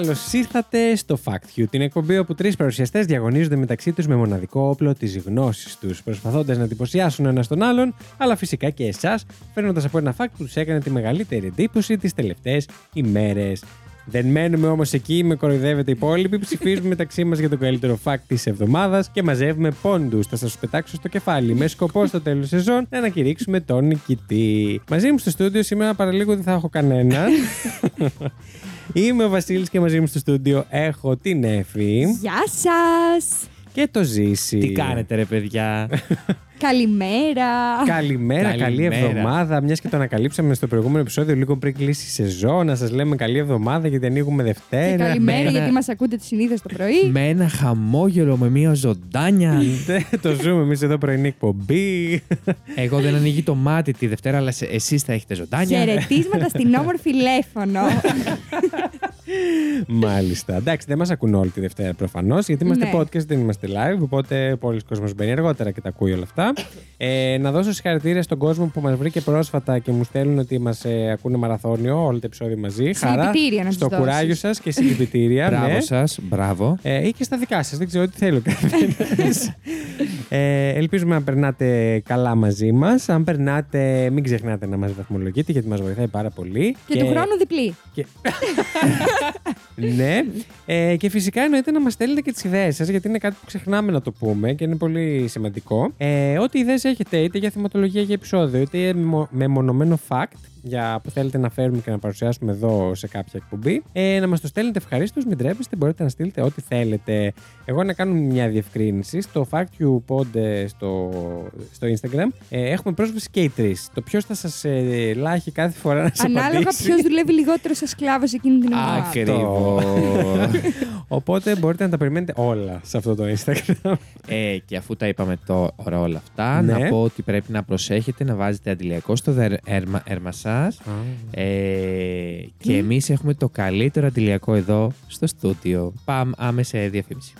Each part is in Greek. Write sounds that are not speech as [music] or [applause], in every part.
Καλώς ήρθατε στο Fact You, την εκπομπή όπου τρεις παρουσιαστές διαγωνίζονται μεταξύ τους με μοναδικό όπλο της γνώσης τους, προσπαθώντας να εντυπωσιάσουν ένας τον άλλον, αλλά φυσικά και εσάς, φέρνοντας από ένα fact που τους έκανε τη μεγαλύτερη εντύπωση τις τελευταίες ημέρες. Δεν μένουμε όμως εκεί, με κοροϊδεύετε οι υπόλοιποι. Ψηφίζουμε μεταξύ μας για το καλύτερο fact της εβδομάδας και μαζεύουμε πόντους. Θα σας πετάξω στο κεφάλι με σκοπό στο τέλος σεζόν να ανακηρύξουμε τον νικητή. Μαζί μου στο στούντιο σήμερα παραλίγο δεν θα έχω κανέναν. Είμαι ο Βασίλης και μαζί μου στο στούντιο έχω την Εφη Γεια σας. Και το Ζήση. Τι κάνετε ρε παιδιά; [laughs] Καλημέρα. Καλημέρα, καλή Καλημέρα. εβδομάδα. Μιας και το ανακαλύψαμε στο προηγούμενο επεισόδιο, λίγο πριν κλείσει η σεζόν, να σας λέμε καλή εβδομάδα γιατί ανοίγουμε Και Δευτέρα. καλημέρα μένα. γιατί μας ακούτε τη συνήθως το πρωί. Με ένα χαμόγελο, με μία ζωντάνια. [laughs] Ναι, το ζούμε εμείς εδώ πρωινή εκπομπή. Εγώ δεν ανοίγει το μάτι τη Δευτέρα, αλλά εσείς θα έχετε ζωντάνια. Χαιρετίσματα στην όμορφη Λέφωνο. [laughs] Μάλιστα. Εντάξει, δεν μας ακούν όλοι τη Δευτέρα προφανώς, γιατί είμαστε Ναι. podcast, δεν είμαστε live. Οπότε πολλοί κόσμος μπαίνει αργότερα και τα ακούει όλα αυτά. Ε, να δώσω συγχαρητήρια στον κόσμο που μας βρήκε πρόσφατα και μου στέλνουν ότι μας ε, ακούνε μαραθώνιο, όλο το επεισόδιο μαζί. Χαρά Συλληπιτήρια να τους στο δώσεις. κουράγιο σας και συλληπιτήρια. [laughs] Μπράβο ναι. σας, μπράβο. Ε, ή και στα δικά σας, δεν ξέρω τι θέλει ο καθένας. ε, ελπίζουμε να περνάτε καλά μαζί μας. Αν περνάτε, μην ξεχνάτε να μας βαθμολογείτε, γιατί μας βοηθάει πάρα πολύ. Και του χρόνου διπλή. Και... [laughs] ναι. Ε, και φυσικά εννοείται να μας στέλνετε και τις ιδέες σας, γιατί είναι κάτι που ξεχνάμε να το πούμε και είναι πολύ σημαντικό. Ε, ό,τι ιδέες έχετε, είτε για θεματολογία για επεισόδιο, είτε με- με μονομένο fact για που θέλετε να φέρουμε και να παρουσιάσουμε εδώ σε κάποια εκπομπή, ε, να μας το στέλνετε ευχαρίστως, μην τρέπεστε, μπορείτε να στείλετε ό,τι θέλετε. Εγώ να κάνω μια διευκρίνηση. Στο Fact You Pod ε, στο, στο Instagram ε, έχουμε πρόσβαση και οι τρεις. Το ποιος θα σας ε, λάχει κάθε φορά να σας Ανάλογα απαντήσει. ποιος δουλεύει λιγότερο σαν σκλάβο εκείνη την εβδομάδα. Ακριβώς. Οπότε μπορείτε να τα περιμένετε όλα σε αυτό το Instagram. ε, και αφού τα είπαμε τώρα όλα αυτά, Ναι. να πω ότι πρέπει να προσέχετε να βάζετε αντιλιακό στο δερ- έρμα, έρμα σα. Ε, και εμείς έχουμε το καλύτερο αντιλιακό εδώ στο στούντιο. Πάμε άμεσα σε διαφήμιση.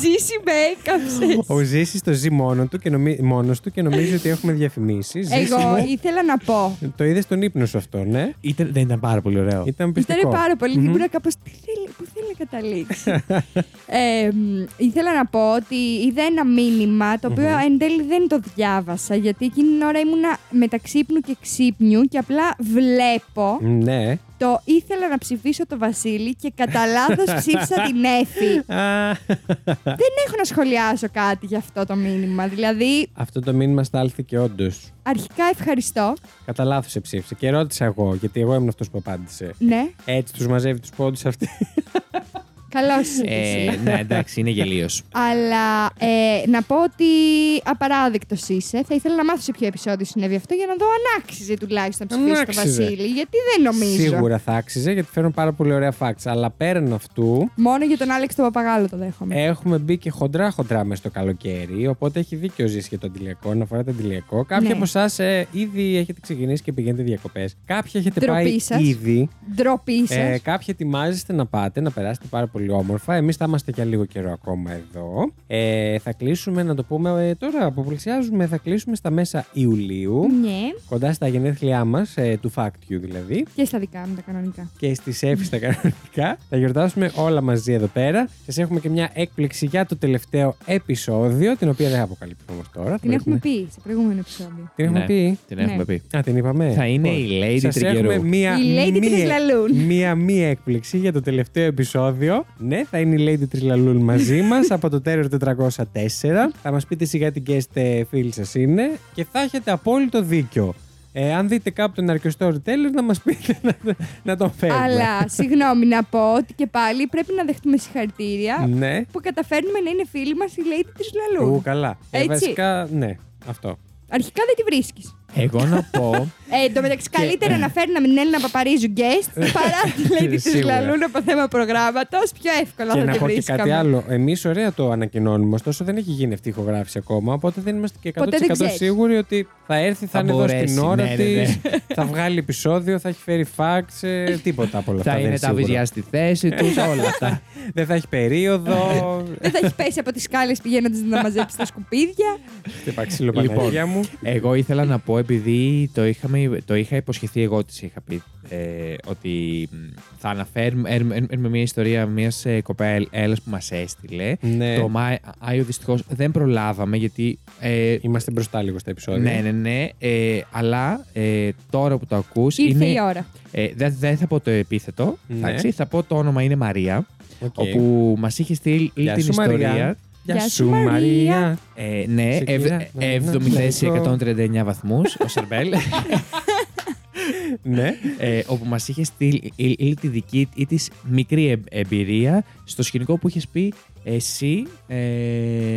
Ζήσει με έκαψε. Ο Ζήσης το ζει μόνο του και νομι... μόνος του και νομίζει ότι έχουμε διαφημίσει. Εγώ ήθελα να πω. Το είδες στον ύπνο σου αυτό, ναι; Ήταν, δεν ήταν πάρα πολύ ωραίο. Ήταν πιστικό. Ήταν πάρα πολύ. Μμμ. Mm-hmm. κάπως. Τι θέλει, πού θέλει να καταλήξει; [laughs] ε, μ, ήθελα να πω ότι είδα ένα μήνυμα το οποιο εν τέλει δεν το διάβασα γιατί εκείνη την ώρα ήμουνα μεταξύ ύπνου και ξύπνιου και απλά βλέπω Ναι. Το ήθελα να ψηφίσω το Βασίλη και κατά λάθος [laughs] ψήφισα την Εφη. Α, δεν έχω να σχολιάσω κάτι για αυτό το μήνυμα. Δηλαδή, αυτό το μήνυμα στάλθηκε όντως. αρχικά ευχαριστώ. Κατά λάθος σε ψήφισε. Και ρώτησα εγώ, γιατί εγώ ήμουν αυτός που απάντησε. Ναι, Έτσι τους μαζεύει τους πόντους αυτή. [laughs] καλώ Ε, ναι, εντάξει, είναι γελίος. Αλλά ε, να πω ότι απαράδεκτο είσαι. Θα ήθελα να μάθω σε ποιο επεισόδιο συνέβη αυτό για να δω αν άξιζε τουλάχιστον να ψηφίσω τον άξιζε. Βασίλη. Γιατί δεν νομίζω. Σίγουρα θα άξιζε, γιατί φέρνουν πάρα πολύ ωραία facts. Αλλά πέραν αυτού, Μόνο για τον Άλεξ τον Παπαγάλο το δέχομαι. Έχουμε μπει και χοντρά-χοντρά μέσα στο καλοκαίρι, οπότε έχει δίκιο ζήσει για το αντιλιακό, να φοράτε αντιλιακό. Κάποιοι Ναι. από εσάς ε, ήδη έχετε ξεκινήσει και πηγαίνετε διακοπές. Κάποιοι έχετε Ντροπή πάει σας. ήδη. Ντροπή σας. Ε, κάποιοι ετοιμάζεστε να πάτε, να περάσετε πάρα πολύ όμορφα. Εμείς θα είμαστε για λίγο καιρό ακόμα εδώ. Ε, θα κλείσουμε, να το πούμε ε, τώρα που πλησιάζουμε, θα κλείσουμε στα μέσα Ιουλίου. ναι, Κοντά στα γενέθλιά μας, ε, του Fact You δηλαδή. και στα δικά μου τα κανονικά. και στις έφητα κανονικά. Θα γιορτάσουμε όλα μαζί εδώ πέρα. Σας έχουμε και μια έκπληξη για το τελευταίο επεισόδιο, την οποία δεν θα αποκαλύπτω όμως τώρα. Την Θα έχουμε πούμε- πει σε προηγούμενο επεισόδιο. Την έχουμε Ναι, πει. Την Ναι. έχουμε πει. Α, την είπαμε. Θα είναι Λοιπόν, η Lady σας Τριγερού. έχουμε μία, Η Lady μία, Τρισλαλούν. μία, μία έκπληξη για το τελευταίο επεισόδιο. Ναι, θα είναι η Lady Τρισλαλούν μαζί [laughs] μας από το Terror 404. Θα μας πείτε σιγά τι guest ε, φίλοι σας είναι και θα έχετε απόλυτο δίκιο. Ε, αν δείτε κάπου τον αρκεστό storyteller, να μας πείτε να, να τον φέρουμε. Αλλά συγγνώμη να πω ότι και πάλι πρέπει να δεχτούμε συγχαρητήρια Ναι. που καταφέρνουμε να είναι φίλοι μας η Lady τη Ου, Λαλού. καλά. Ε, Έτσι. βασικά, ναι, αυτό. Αρχικά δεν τη βρίσκεις. Εγώ να πω. Ε, εν τω μεταξύ, καλύτερα να φέρναμε την Έλληνα Παπαρίζου guest παρά τη Lady [laughs] της Σίγουρα. Λαλούν από θέμα προγράμματος. Πιο εύκολα Και θα να τη πω και βρίσκαμε. κάτι άλλο. Εμείς ωραία το ανακοινώνουμε, ωστόσο δεν έχει γίνει αυτή η ηχογράφηση ακόμα. Οπότε δεν είμαστε και 100% Ποτέ δεν ξέρεις. σίγουροι ότι θα έρθει, θα, Θα είναι εδώ μπορέσει, στην ώρα ναι, της, ναι, ναι. [laughs] θα βγάλει επεισόδιο, θα έχει φέρει φάξ, ε, τίποτα από όλα αυτά. θα δεν είναι τα σίγουρο. βυζιά στη θέση τους, [laughs] όλα αυτά. Δεν θα έχει περίοδο. Δεν θα έχει πέσει από τις σκάλες πηγαίνοντας να μαζέψει τα σκουπίδια. Χτυπά ξύλο Λοιπόν. Παναγία μου. Εγώ ήθελα να πω, επειδή το, είχαμε, το είχα υποσχεθεί, εγώ τη είχα πει, ε, ότι μ, θα αναφέρουμε έρ- έρ- έρ- μια ιστορία μιας ε, κοπέλα που μας έστειλε. Ναι. Το Μάιο δυστυχώς δεν προλάβαμε γιατί. Ε, Είμαστε μπροστά λίγο στα επεισόδια. ναι, ναι, ναι. Ε, αλλά ε, τώρα που το ακούς Ήρθε είναι. η ώρα. Ε, δεν, δεν θα πω το επίθετο. Ναι. εντάξει, θα πω το όνομα είναι Μαρία. Οκ. Όπου μας είχε στείλει Γεια την σου, ιστορία. Μαρία. Γεια Γεια σου, σου, Μαρία. Μαρία. Ε, ναι, Σε ευ- κύρα, να, να, 7η θέση να, 139 βαθμούς, ο Σερμπέλ. [laughs] Ναι. ε, όπου μας είχε στείλει ή, ή τη δική ή της μικρή εμ- εμπειρία στο σκηνικό που είχες πει εσύ ε,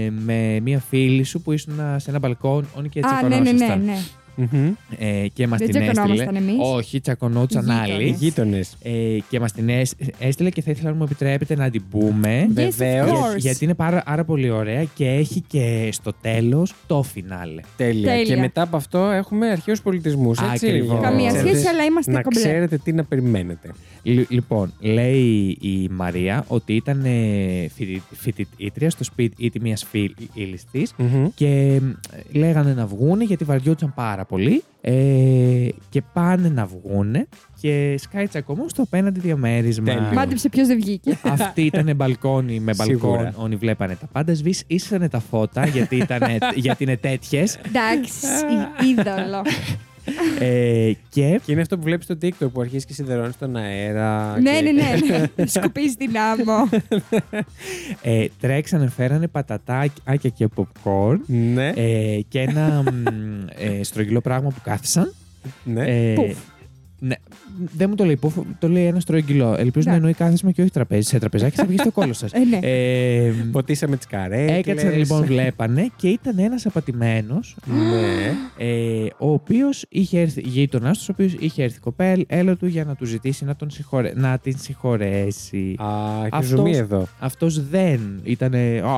με μία φίλη σου που ήσουν σε ένα μπαλκόνι και Α, ναι, ναι, ναι, τσακωνόσασταν. ναι. Μμμ. Ε, και μας Δεν την έστειλε. τσακωνόμασταν εμείς. Όχι, τσακωνόντουσαν Γείτονες. άλλοι. Γείτονες. Ε, και μας την έσ- έστειλε και θα ήθελα να μου επιτρέπετε να την πούμε. Yes, of Βεβαίως. course. Για- γιατί είναι πάρα, πάρα πολύ ωραία και έχει και στο τέλος το φινάλε. Τέλεια. Τέλεια. Και μετά από αυτό έχουμε αρχαίους πολιτισμούς. Ακριβώς. Καμία Ξέρετε, σχέση, αλλά είμαστε Να κομπλέ. ξέρετε τι να περιμένετε. Λι- Λοιπόν, λέει η Μαρία ότι ήταν ε, φοιτη- φοιτήτρια στο σπίτι μιας φίλη της Μμμ. και μ, λέγανε να βγούνε γιατί βαριόντουσαν πάρα πολύ. Ε, και πάνε να βγούνε και σκάει τσακωμός στο απέναντι διαμέρισμα. Τέλειο. Μάντεψε ποιος δεν βγήκε. Αυτή ήταν μπαλκόνι με Σίγουρα. μπαλκόνι, βλέπανε τα πάντα. Σβήσανε τα φώτα γιατί, ήτανε, [laughs] γιατί είναι τέτοιες. Εντάξει, [laughs] εί- είδωλο. Ε, και Και είναι αυτό που βλέπεις στο TikTok που αρχίζεις και σιδερώνεις στον αέρα. ναι, και- ναι, ναι, ναι. [laughs] Σκουπίζεις την άμμο. ε, τρέξανε, φέρανε πατατάκια και popcorn Ναι. ε, και ένα μ, ε, στρογγυλό πράγμα που κάθισαν. ναι. Ε, Πουφ. Ναι, δεν μου το λέει πουφ, το λέει ένας στρογγυλό. Ελπίζω να Ναι. εννοεί κάθισμα και όχι τραπέζι. Σε τραπεζάκι θα βγει στο κόλο σας. Ε, ναι. ε, Ποτίσαμε τις καρέκλες. έκατσαν λοιπόν, βλέπανε και ήταν ένας απατημένος Ναι. ε, ο οποίος είχε έρθει, γείτονα του, ο οποίος είχε έρθει κοπέλ, έλα του για να του ζητήσει να, τον συγχωρε... να την συγχωρέσει. Α, έχει Αυτός- ζουμί εδώ. Αυτός δεν ήταν.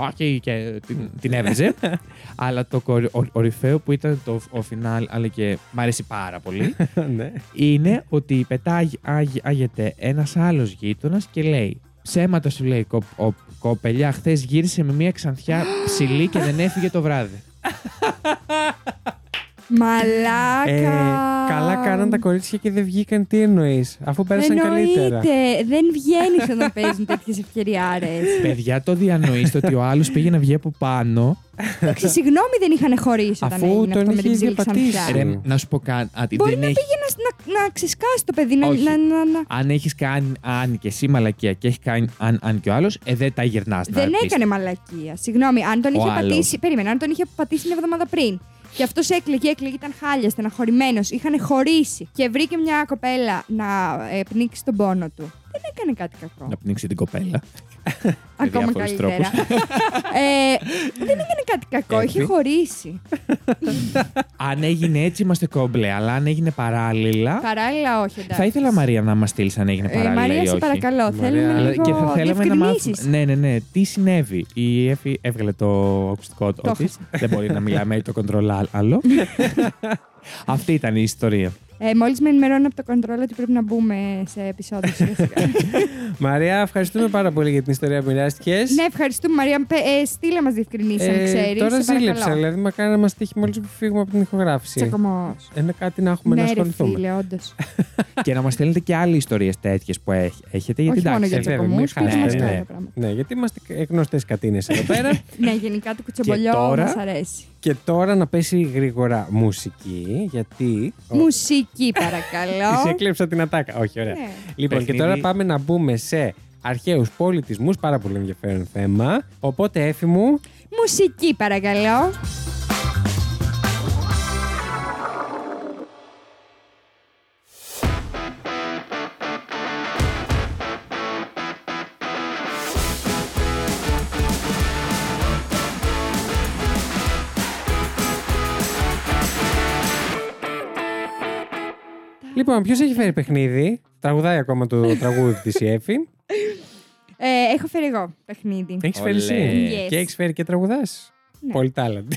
Όχι, και την, την έβριζε. [laughs] αλλά το κορυ- ο- ορυφαίο που ήταν το ο φινάλ, αλλά και μ' αρέσει πάρα πολύ, [laughs] ναι. είναι ότι πετάγεται ένας άλλος γείτονας και λέει. Ψέματα σου λέει κο, ο, κοπελιά, χθες γύρισε με μια ξανθιά ψηλή και δεν έφυγε το βράδυ. [laughs] Μαλάκα. Ε, καλά κάναν τα κορίτσια και δεν βγήκαν. Τι εννοείς, αφού πέρασαν καλύτερα. Εννοείται. Δεν βγαίνεις όταν παίζουν τέτοιες ευκαιριάρες. Παιδιά, το διανοείστε ότι ο άλλος πήγε να βγει από πάνω. Εντάξει, συγγνώμη δεν είχαν χωρίσει όταν Αφού έγινε τον αυτό με την είχε ψηλή διαπατήσει. ξανθιά. Ρε, να σου πω κάτι. Μπορεί δεν να έχει... πήγε να, να, να ξεσκάσει το παιδί, να, Όχι. να, να, να- Αν έχεις κάνει αν και εσύ μαλακία και έχεις κάνει αν, αν και ο άλλος, ε, δεν τα γυρνάς. Δεν έκανε μαλακία. Συγγνώμη, αν τον Ο είχε άλλος. πατήσει. Περίμενα, αν τον είχε πατήσει την εβδομάδα πριν. Και αυτός έκλαιγε, έκλαιγε, ήταν χάλια, στεναχωρημένος. Είχαν χωρίσει. Και βρήκε μια κοπέλα να ε, πνίξει τον πόνο του. Δεν έκανε κάτι κακό. Να πνίξει την κοπέλα. [laughs] Ακόμα διάφορους καλύτερα. [laughs] ε, δεν έκανε κάτι κακό, Έτσι. είχε χωρίσει. αν έγινε έτσι, είμαστε κόμπλε. Αλλά αν έγινε παράλληλα. Παράλληλα, όχι. Εντάξει. Θα ήθελα Μαρία να μας στείλεις αν έγινε Ε, παράλληλα. Μαρία, ή σε όχι. παρακαλώ. Μαρία, Θέλουμε αλλά λίγο και θα θέλαμε να μάθουμε. διευκρινήσεις. Ναι, ναι, ναι. Τι συνέβη; Η Εφη έβγαλε το ακουστικό Το της. Δεν μπορεί να μιλάμε το κοντρόλ άλλο. [laughs] Αυτή ήταν η ιστορία. Ε, Μόλις με ενημερώνουν από το control ότι πρέπει να μπούμε σε επεισόδιο. σιγά σιγά. [laughs] Μαρία, ευχαριστούμε πάρα πολύ για την ιστορία που μοιράστηκες. ναι, ευχαριστούμε Μαρία. Πε- Ε, στείλε μας διευκρινήσεις αν ξέρεις. τώρα ζήλεψα, δηλαδή μακάρι να μας τύχει μόλις που φύγουμε από την ηχογράφηση. Τσακωμό. Είναι κάτι να έχουμε να Ναι, ρε ασχοληθούμε. φίλε, όντως. [laughs] και να μας στέλνετε και άλλες ιστορίες τέτοιες που έχ- έχετε. Γιατί Όχι μόνο εντάξει, για ε, βέβαια, τσακωμού, μην και έχουμε χάσετε, και ναι. άλλα πράγματα. Ναι, γιατί είμαστε γνωστές κατίνες εδώ πέρα. [laughs] Ναι, γενικά το κουτσομπολιό τώρα- μας αρέσει. και τώρα να πέσει γρήγορα μουσική, γιατί. ο- Μουσική, Της παρακαλώ. έκλεψα την ατάκα. Όχι, ωραία. Ναι. Λοιπόν, και Παιχνίδι. τώρα πάμε να μπούμε σε αρχαίους πολιτισμούς, πάρα πολύ ενδιαφέρον θέμα. Οπότε, έφη μου, Μουσική, παρακαλώ. Λοιπόν, ποιος έχει φέρει παιχνίδι; Τραγουδάει ακόμα το [laughs] τραγούδι της η Εφη. Ε, έχω φέρει εγώ παιχνίδι. Έχεις φέρει εσύ; Ολέ. Yes. Και έχεις φέρει και τραγουδάς; Ναι. Πολύ τάλαντ.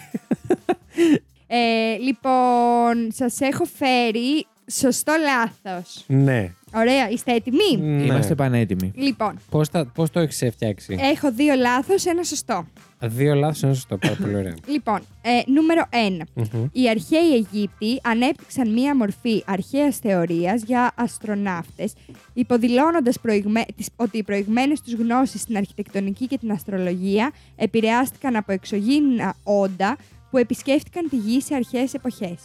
Ε, λοιπόν, σας έχω φέρει σωστό λάθος. ναι. Ωραία, είστε έτοιμοι; ναι. Είμαστε πανέτοιμοι. Λοιπόν, Πώς, θα- πώς το έχεις φτιάξει. έχω δύο λάθος, ένα σωστό. Δύο λάθος, ένα σωστό. Πάρα πολύ ωραία. Λοιπόν, ε, νούμερο 1. Μμμ. Οι αρχαίοι Αιγύπτιοι ανέπτυξαν μία μορφή αρχαίας θεωρίας για αστροναύτες, υποδηλώνοντας προηγμέ... τις... ότι οι προηγμένες τους γνώσεις στην αρχιτεκτονική και την αστρολογία επηρεάστηκαν από εξωγήινα όντα που επισκέφτηκαν τη γη σε αρχαίες εποχές.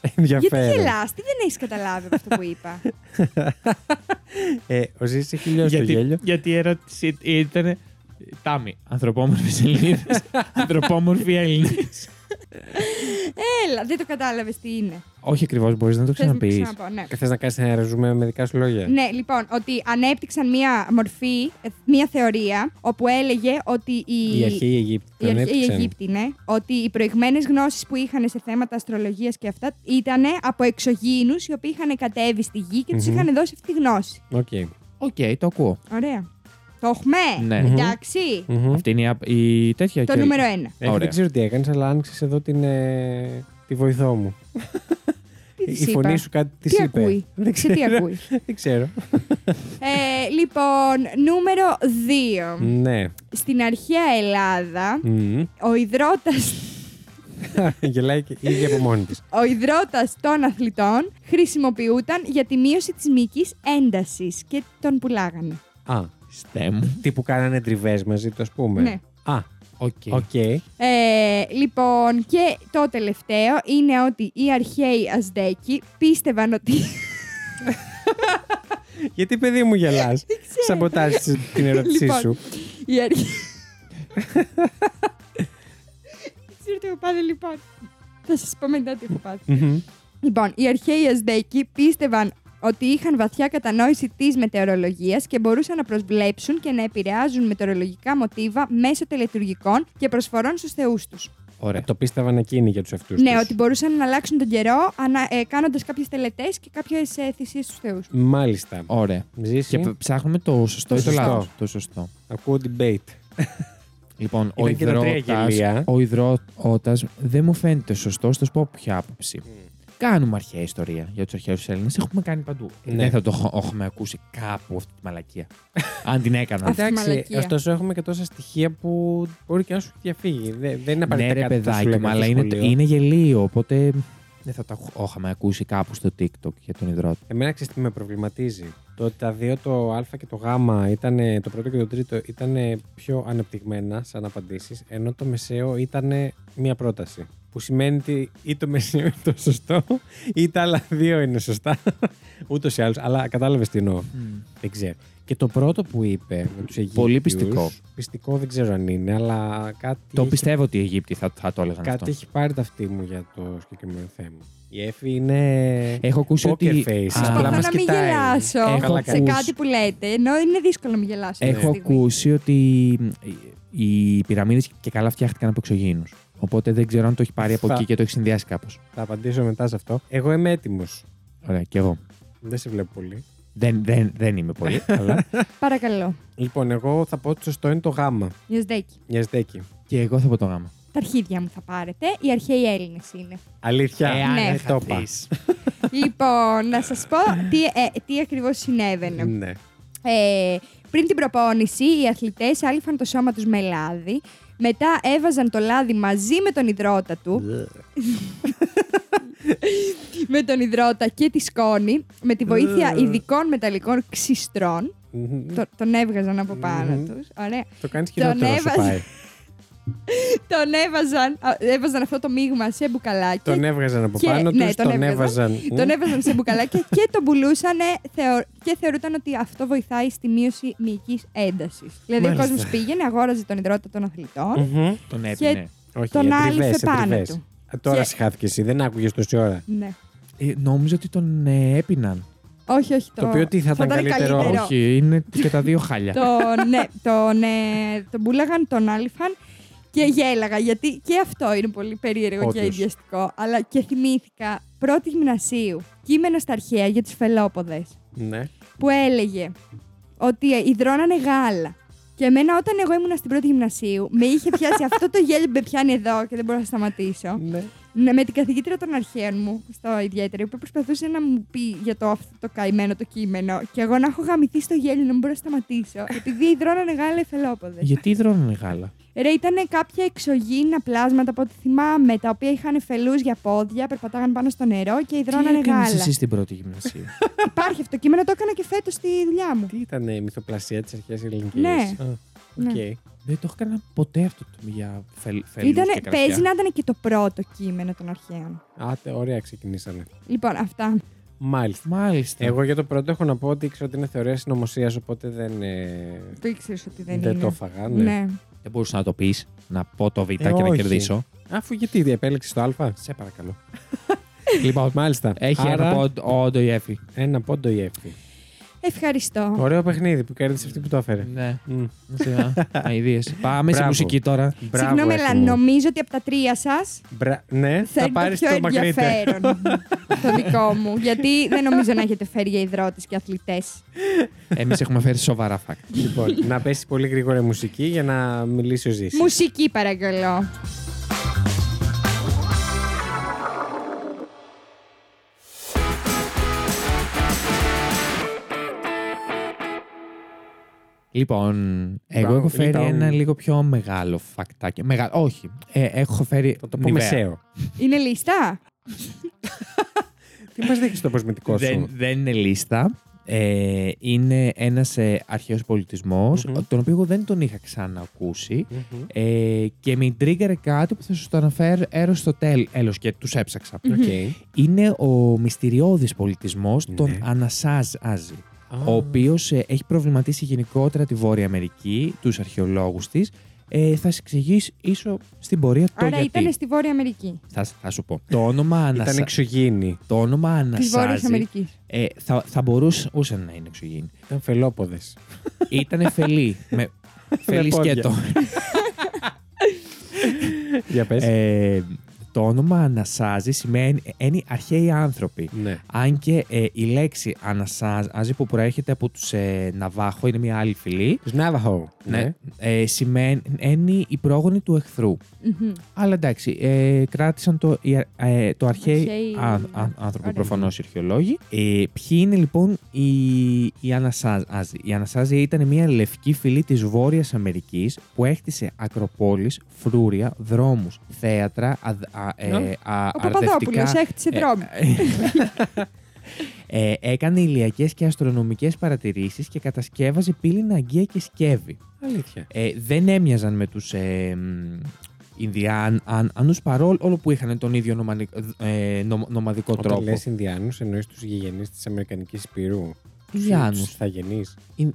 [laughs] Μμμ. Γιατί Ενδιαφέρον. γελάς, τι δεν έχεις καταλάβει από αυτό που είπα; [laughs] Ε, ο Ζήσης έχει λιώσει το γέλιο. γιατί η ερώτηση ήταν. Τάμι, ανθρωπόμορφες Ελληνίδες. [laughs] ανθρωπόμορφοι Έλληνες. Έλα, δεν το κατάλαβες τι είναι. Όχι ακριβώς, μπορείς να το Θες να το ξαναπείς. ξαναπώ, ναι. Θες να κάνεις ένα ρεζουμέ με δικά σου λόγια. Ναι, λοιπόν, ότι ανέπτυξαν μία μορφή, ε, μία θεωρία, όπου έλεγε ότι οι, Οι αρχαίοι Αιγύπτιοι οι τον αρχαίοι έπαιξαν. Αιγύπτιοι, ναι, ότι οι προηγμένες γνώσεις που είχαν σε θέματα αστρολογίας και αυτά ήταν από εξωγήινους οι οποίοι είχαν κατέβει στη γη και τους Μμμ. είχαν δώσει αυτή τη γνώση. Οκ. Οκ, το ακούω. Ωραία. Το έχουμε; Ναι. Εντάξει. Μμμ. Αυτή είναι η, απ- η τέτοια. Το και- νούμερο ένα. Ε, Ωραία. Δεν ξέρω τι έκανες, αλλά άνοιξες εδώ την, ε, τη βοηθό μου. Τι της Η φωνή είπα; σου κάτι της Τι είπε; ακούει; Δεν Σε τι ξέρω. ακούει; [laughs] Δεν ξέρω. Ε, λοιπόν, νούμερο 2. ναι. Στην αρχαία Ελλάδα, Μμμ. ο ιδρώτας [laughs] Γελάει και ήδη από μόνη της. Ο ιδρώτας των αθλητών χρησιμοποιούταν για τη μείωση της μυϊκής έντασης και τον πουλάγανε. Α, Θεέ μου. τι που κάνανε τριβές μαζί τους, ας πούμε. Ναι. Α, OK. OK. Ε, λοιπόν, και το τελευταίο είναι ότι οι αρχαίοι Αζτέκοι πίστευαν ότι... [laughs] Γιατί παιδί μου γελάς; Σαμποτάζεις την ερώτησή Λοιπόν, σου. οι αρχαίοι... [laughs] Ξέρω τι έχω πάθει, λοιπόν. Θα σας πω μετά τι έχω πάθει. Μμμ. Λοιπόν, οι αρχαίοι Αζδέκοι πίστευαν ότι είχαν βαθιά κατανόηση της μετεωρολογίας και μπορούσαν να προσβλέψουν και να επηρεάζουν μετεωρολογικά μοτίβα μέσω τελετουργικών και προσφορών στους θεούς τους. Ωραία. Το πίστευαν εκείνοι για τους εαυτούς Ναι, τους. ότι μπορούσαν να αλλάξουν τον καιρό ανα, ε, κάνοντας κάποιες τελετές και κάποιες ε, θυσίες στους θεούς. Μάλιστα. Ωραία. Ζήσει. Και π- ψάχνουμε το σωστό Το ή το σωστό. λάθο. Το σωστό. Ακούω debate. Λοιπόν, ο Ήταν και τα τρία υδρότας, γελία. ο υδρότας δεν μου φαίνεται σωστός, θα σου πω ποια άποψη. Κάνουμε αρχαία ιστορία για τους αρχαίους Έλληνες. Έχουμε κάνει παντού. Ναι. Δεν θα το έχω- έχουμε ακούσει κάπου αυτή τη μαλακία. [laughs] Αν την έκανα. Αυτή η Εντάξει, μαλακία. ωστόσο έχουμε και τόσα στοιχεία που μπορεί και να σου έχει διαφύγει. Δεν, δεν είναι ναι, απαραίτητα ρε κάτι που σου παιδάκι λέγανε μου, στο αλλά είναι, σχολείο. είναι γελίο. Οπότε δεν θα το έχ- είχαμε ακούσει κάπου στο TikTok για τον υδρότα. Εμένα ξέρεις τι με προβληματίζει; Το ότι τα δύο, το Α και το Γ, ήταν, το πρώτο και το τρίτο, ήταν πιο ανεπτυγμένα σαν απαντήσεις, ενώ το μεσαίο ήταν μία πρόταση. Που σημαίνει ότι ή το μεσαίο είναι το σωστό, ή τα άλλα δύο είναι σωστά. [laughs] Ούτως ή άλλως. Αλλά κατάλαβες τι εννοώ. Δεν ξέρω. Και το πρώτο που είπε με τους Αιγύπτιους... Πολύ πιστικό. Πιστικό δεν ξέρω αν είναι, αλλά κάτι. Το έχει- πιστεύω ότι οι Αιγύπτιοι θα, θα το έλεγαν Κάτι αυτό. έχει πάρει τα αυτή μου για το συγκεκριμένο θέμα. Η Εφη είναι. Έχω ακούσει Poker ότι. face. Α, Απλά Προσπαθώ μας να μην κοιτάει. γελάσω Έχω σε ακούσει. κάτι που λέτε, ενώ είναι δύσκολο να μην γελάσω. αυτή τη Έχω στιγμή. ακούσει ότι οι πυραμίδες και καλά φτιάχτηκαν από εξωγήινους. Οπότε δεν ξέρω αν το έχει πάρει από Θα- εκεί και το έχει συνδυάσει κάπως. Θα απαντήσω μετά σε αυτό. Εγώ είμαι έτοιμος. Ωραία, και εγώ. Δεν σε βλέπω πολύ. Δεν, δεν, δεν είμαι πολύ, [laughs] αλλά Παρακαλώ. λοιπόν, εγώ θα πω ότι σωστό είναι το γάμα. Ιωσδέκη. Νιασδέκη. και εγώ θα πω το γάμα. Τα αρχίδια μου θα πάρετε. Οι αρχαίοι Έλληνες είναι. Αλήθεια. Εάν Ναι. Ε, το είπα. [laughs] λοιπόν, να σας πω τι, ε, τι ακριβώς συνέβαινε. Ναι. Ε, πριν την προπόνηση, οι αθλητές άλυφαν το σώμα τους με λάδι. Μετά έβαζαν το λάδι μαζί με τον υδρότα του, [laughs] με τον υδρότα και τη σκόνη, με τη βοήθεια Ε. ειδικών μεταλλικών ξυστρών. Μμμ. Το- τον έβγαζαν από πάνω Μμμ. τους. Ωραία. Το κάνεις Τον χειρότερο σου έβαζε. πάει. Τον έβαζαν, α, έβαζαν αυτό το μείγμα σε μπουκαλάκι. Τον έβγαζαν από Και- πάνω ναι, τους, τον τον έβγαζαν. έβαζαν. Τον έβαζαν σε μπουκαλάκια και τον πουλούσαν και θεωρούταν ότι αυτό βοηθάει στη μείωση μυϊκής έντασης. Δηλαδή Μάλιστα. ο κόσμος πήγαινε, αγόραζε τον υδρότα των αθλητών, Μμμ. Τον έπινε. Όχι, τον ετριβές, άλυφε πάνω ετριβές. του. Α, Τώρα Και- συχάθηκε εσύ, δεν άκουγες τόση ώρα. Ναι. Ε, νόμιζα ότι τον ε, έπιναν. Όχι, όχι. Το, Το οποίο τι θα ήταν καλύτερο; Όχι, είναι και τα δύο χάλια. το, ναι, τον, ε, τον πουλάγαν, τον άλυφαν Και γέλαγα γιατί και αυτό είναι πολύ περίεργο και Όντως. ιδιαστικό. Αλλά και θυμήθηκα πρώτη γυμνασίου κείμενο στα αρχαία για τις φελόποδες Ναι. που έλεγε ότι υδρώνανε γάλα. Και εμένα όταν εγώ ήμουν στην πρώτη γυμνασίου, με είχε πιάσει [laughs] αυτό το γέλιο που με πιάνει εδώ και δεν μπορώ να σταματήσω. ναι. Ναι, με την καθηγήτρια των αρχαίων μου, στο ιδιαίτερο, που προσπαθούσε να μου πει για το αυτό το καημένο το κείμενο. Και εγώ να έχω γαμηθεί στο γέλιο, να μην μπορώ να σταματήσω. [laughs] επειδή υδρώνανε γάλα οι φελόποδε. Γιατί ιδρώνανε γάλα. Ρε, ήταν κάποια εξωγήινα πλάσματα από ό,τι θυμάμαι, τα οποία είχαν φελλούς για πόδια, περπατάγαν πάνω στο νερό και Τι ιδρώνανε έκανες γάλα. εσύ στην πρώτη γυμνασίου; [laughs] Υπάρχει αυτό το κείμενο, το έκανα και φέτος στη δουλειά μου. Τι ήταν η μυθοπλασία της αρχαίας ελληνικής; Ναι. Οκ. Ναι. Δεν το έχω κάνει ποτέ αυτό το για φελ, φελλούς Ήτανε, και κρασιά. παίζει να ήταν και το πρώτο κείμενο των αρχαίων. Άντε, ωραία ξεκινήσανε. Λοιπόν, αυτά. Μάλιστα. Μάλιστα. Εγώ για το πρώτο έχω να πω ότι ξέρω ότι είναι θεωρία συνωμοσίας, οπότε δεν, ε, Το ήξερες ότι δεν, δεν είναι. το έφαγα. Ναι. ναι. Δεν μπορούσα να το πεις, να πω το Β Ε, και να όχι. κερδίσω. Αφού γιατί επέλεξες το Α. Σε παρακαλώ. [laughs] λοιπόν, Μάλιστα. έχει Άρα, ένα πόντο όντο η Εφη. ένα πόντο η Εύη. Ευχαριστώ. Ωραίο παιχνίδι που κέρδισε αυτή που το έφερε. Ναι. Μμ. Αιδίες. [laughs] Πάμε σε Μπράβο. μουσική τώρα. Μπράβο, Συγγνώμη, Εύη αλλά μου. νομίζω ότι από τα τρία σας Μπρα... Ναι, θα θα είναι πάρεις το πιο το μακρύτερο. ενδιαφέρον [laughs] το δικό μου. Γιατί δεν νομίζω να έχετε φέρει για υδρότες και αθλητές. Εμείς έχουμε φέρει σοβαρά φάκτα. λοιπόν, να πέσει πολύ γρήγορα η μουσική για να μιλήσει ο Ζήσης. Μουσική, παρακαλώ. Λοιπόν, εγώ Μπράβο, έχω φέρει ήταν- ένα λίγο πιο μεγάλο φακτάκι. Μεγα... Όχι. Ε, έχω φέρει. Θα το πω Nivea. μεσαίο. Είναι λίστα; [laughs] Τι μας δείχνεις το προσμετικό σου; Δεν, δεν είναι λίστα. Ε, είναι ένας ε, αρχαίος πολιτισμός, Μμμ. τον οποίο εγώ δεν τον είχα ξανακούσει Μμμ. ε, και με τρίγκαρε κάτι που θα σας το αναφέρω στο τέλος και τους έψαξα. Οκ. Είναι ο μυστηριώδης πολιτισμός Ναι. των Ανασάζ-Άζι, Α. ο οποίος ε, έχει προβληματίσει γενικότερα τη Βόρεια Αμερική, τους αρχαιολόγους της. Ε, θα σε εξηγήσω στην πορεία το Άρα γιατί. ήταν στη Βόρεια Αμερική. Θα, θα σου πω. Το όνομα, Ήταν Ανασα... εξωγήινη. το όνομα Της Βόρειας Ανασάζι Αμερικής. ε, θα, θα μπορούσε ούσε να είναι εξωγήινη. Ήταν φελλόποδες. Ήτανε φελή. με, [laughs] φελή πόδια. σκέτο. [laughs] Για πες. ε, το όνομα Ανασάζι σημαίνει είναι αρχαίοι άνθρωποι. ναι. Αν και ε, η λέξη Ανασάζι που προέρχεται από τους ε, Ναβάχο, είναι μια άλλη φυλή, Τους Ναύαχο. ναι. ε, σημαίνει είναι η πρόγονη του εχθρού. Μμμ. Αλλά εντάξει, ε, κράτησαν το, οι, ε, το αρχαίοι Αρχαίοι α- α- άνθρωποι, Ωραία. προφανώς οι αρχαιολόγοι. Ε, ποιοι είναι λοιπόν οι, οι Ανασάζοι. Οι Ανασάζοι; Ήταν μια λευκή φυλή της Βόρειας Αμερικής που έκτισε ακροπόλεις, φρούρια, δρόμους, θέατρα, α, α, ε, Α. α, Ο Παπαδόπουλος αρδευτικά- έχτισε ε, δρόμο. ε, έκανε ηλιακές και αστρονομικές παρατηρήσεις και κατασκεύαζε πύληνα αγγεία και σκεύη. Αλήθεια. Ε, δεν έμοιαζαν με τους ε, μ, Ινδιάνους παρόλο που είχαν τον ίδιο νομανι- ε, νομ- νομαδικό Όταν τρόπο. λες Ινδιάνους εννοείς τους γηγενείς της Αμερικανικής Υπήρου. Ινδιάνους. Τους θαγενείς. Ιν-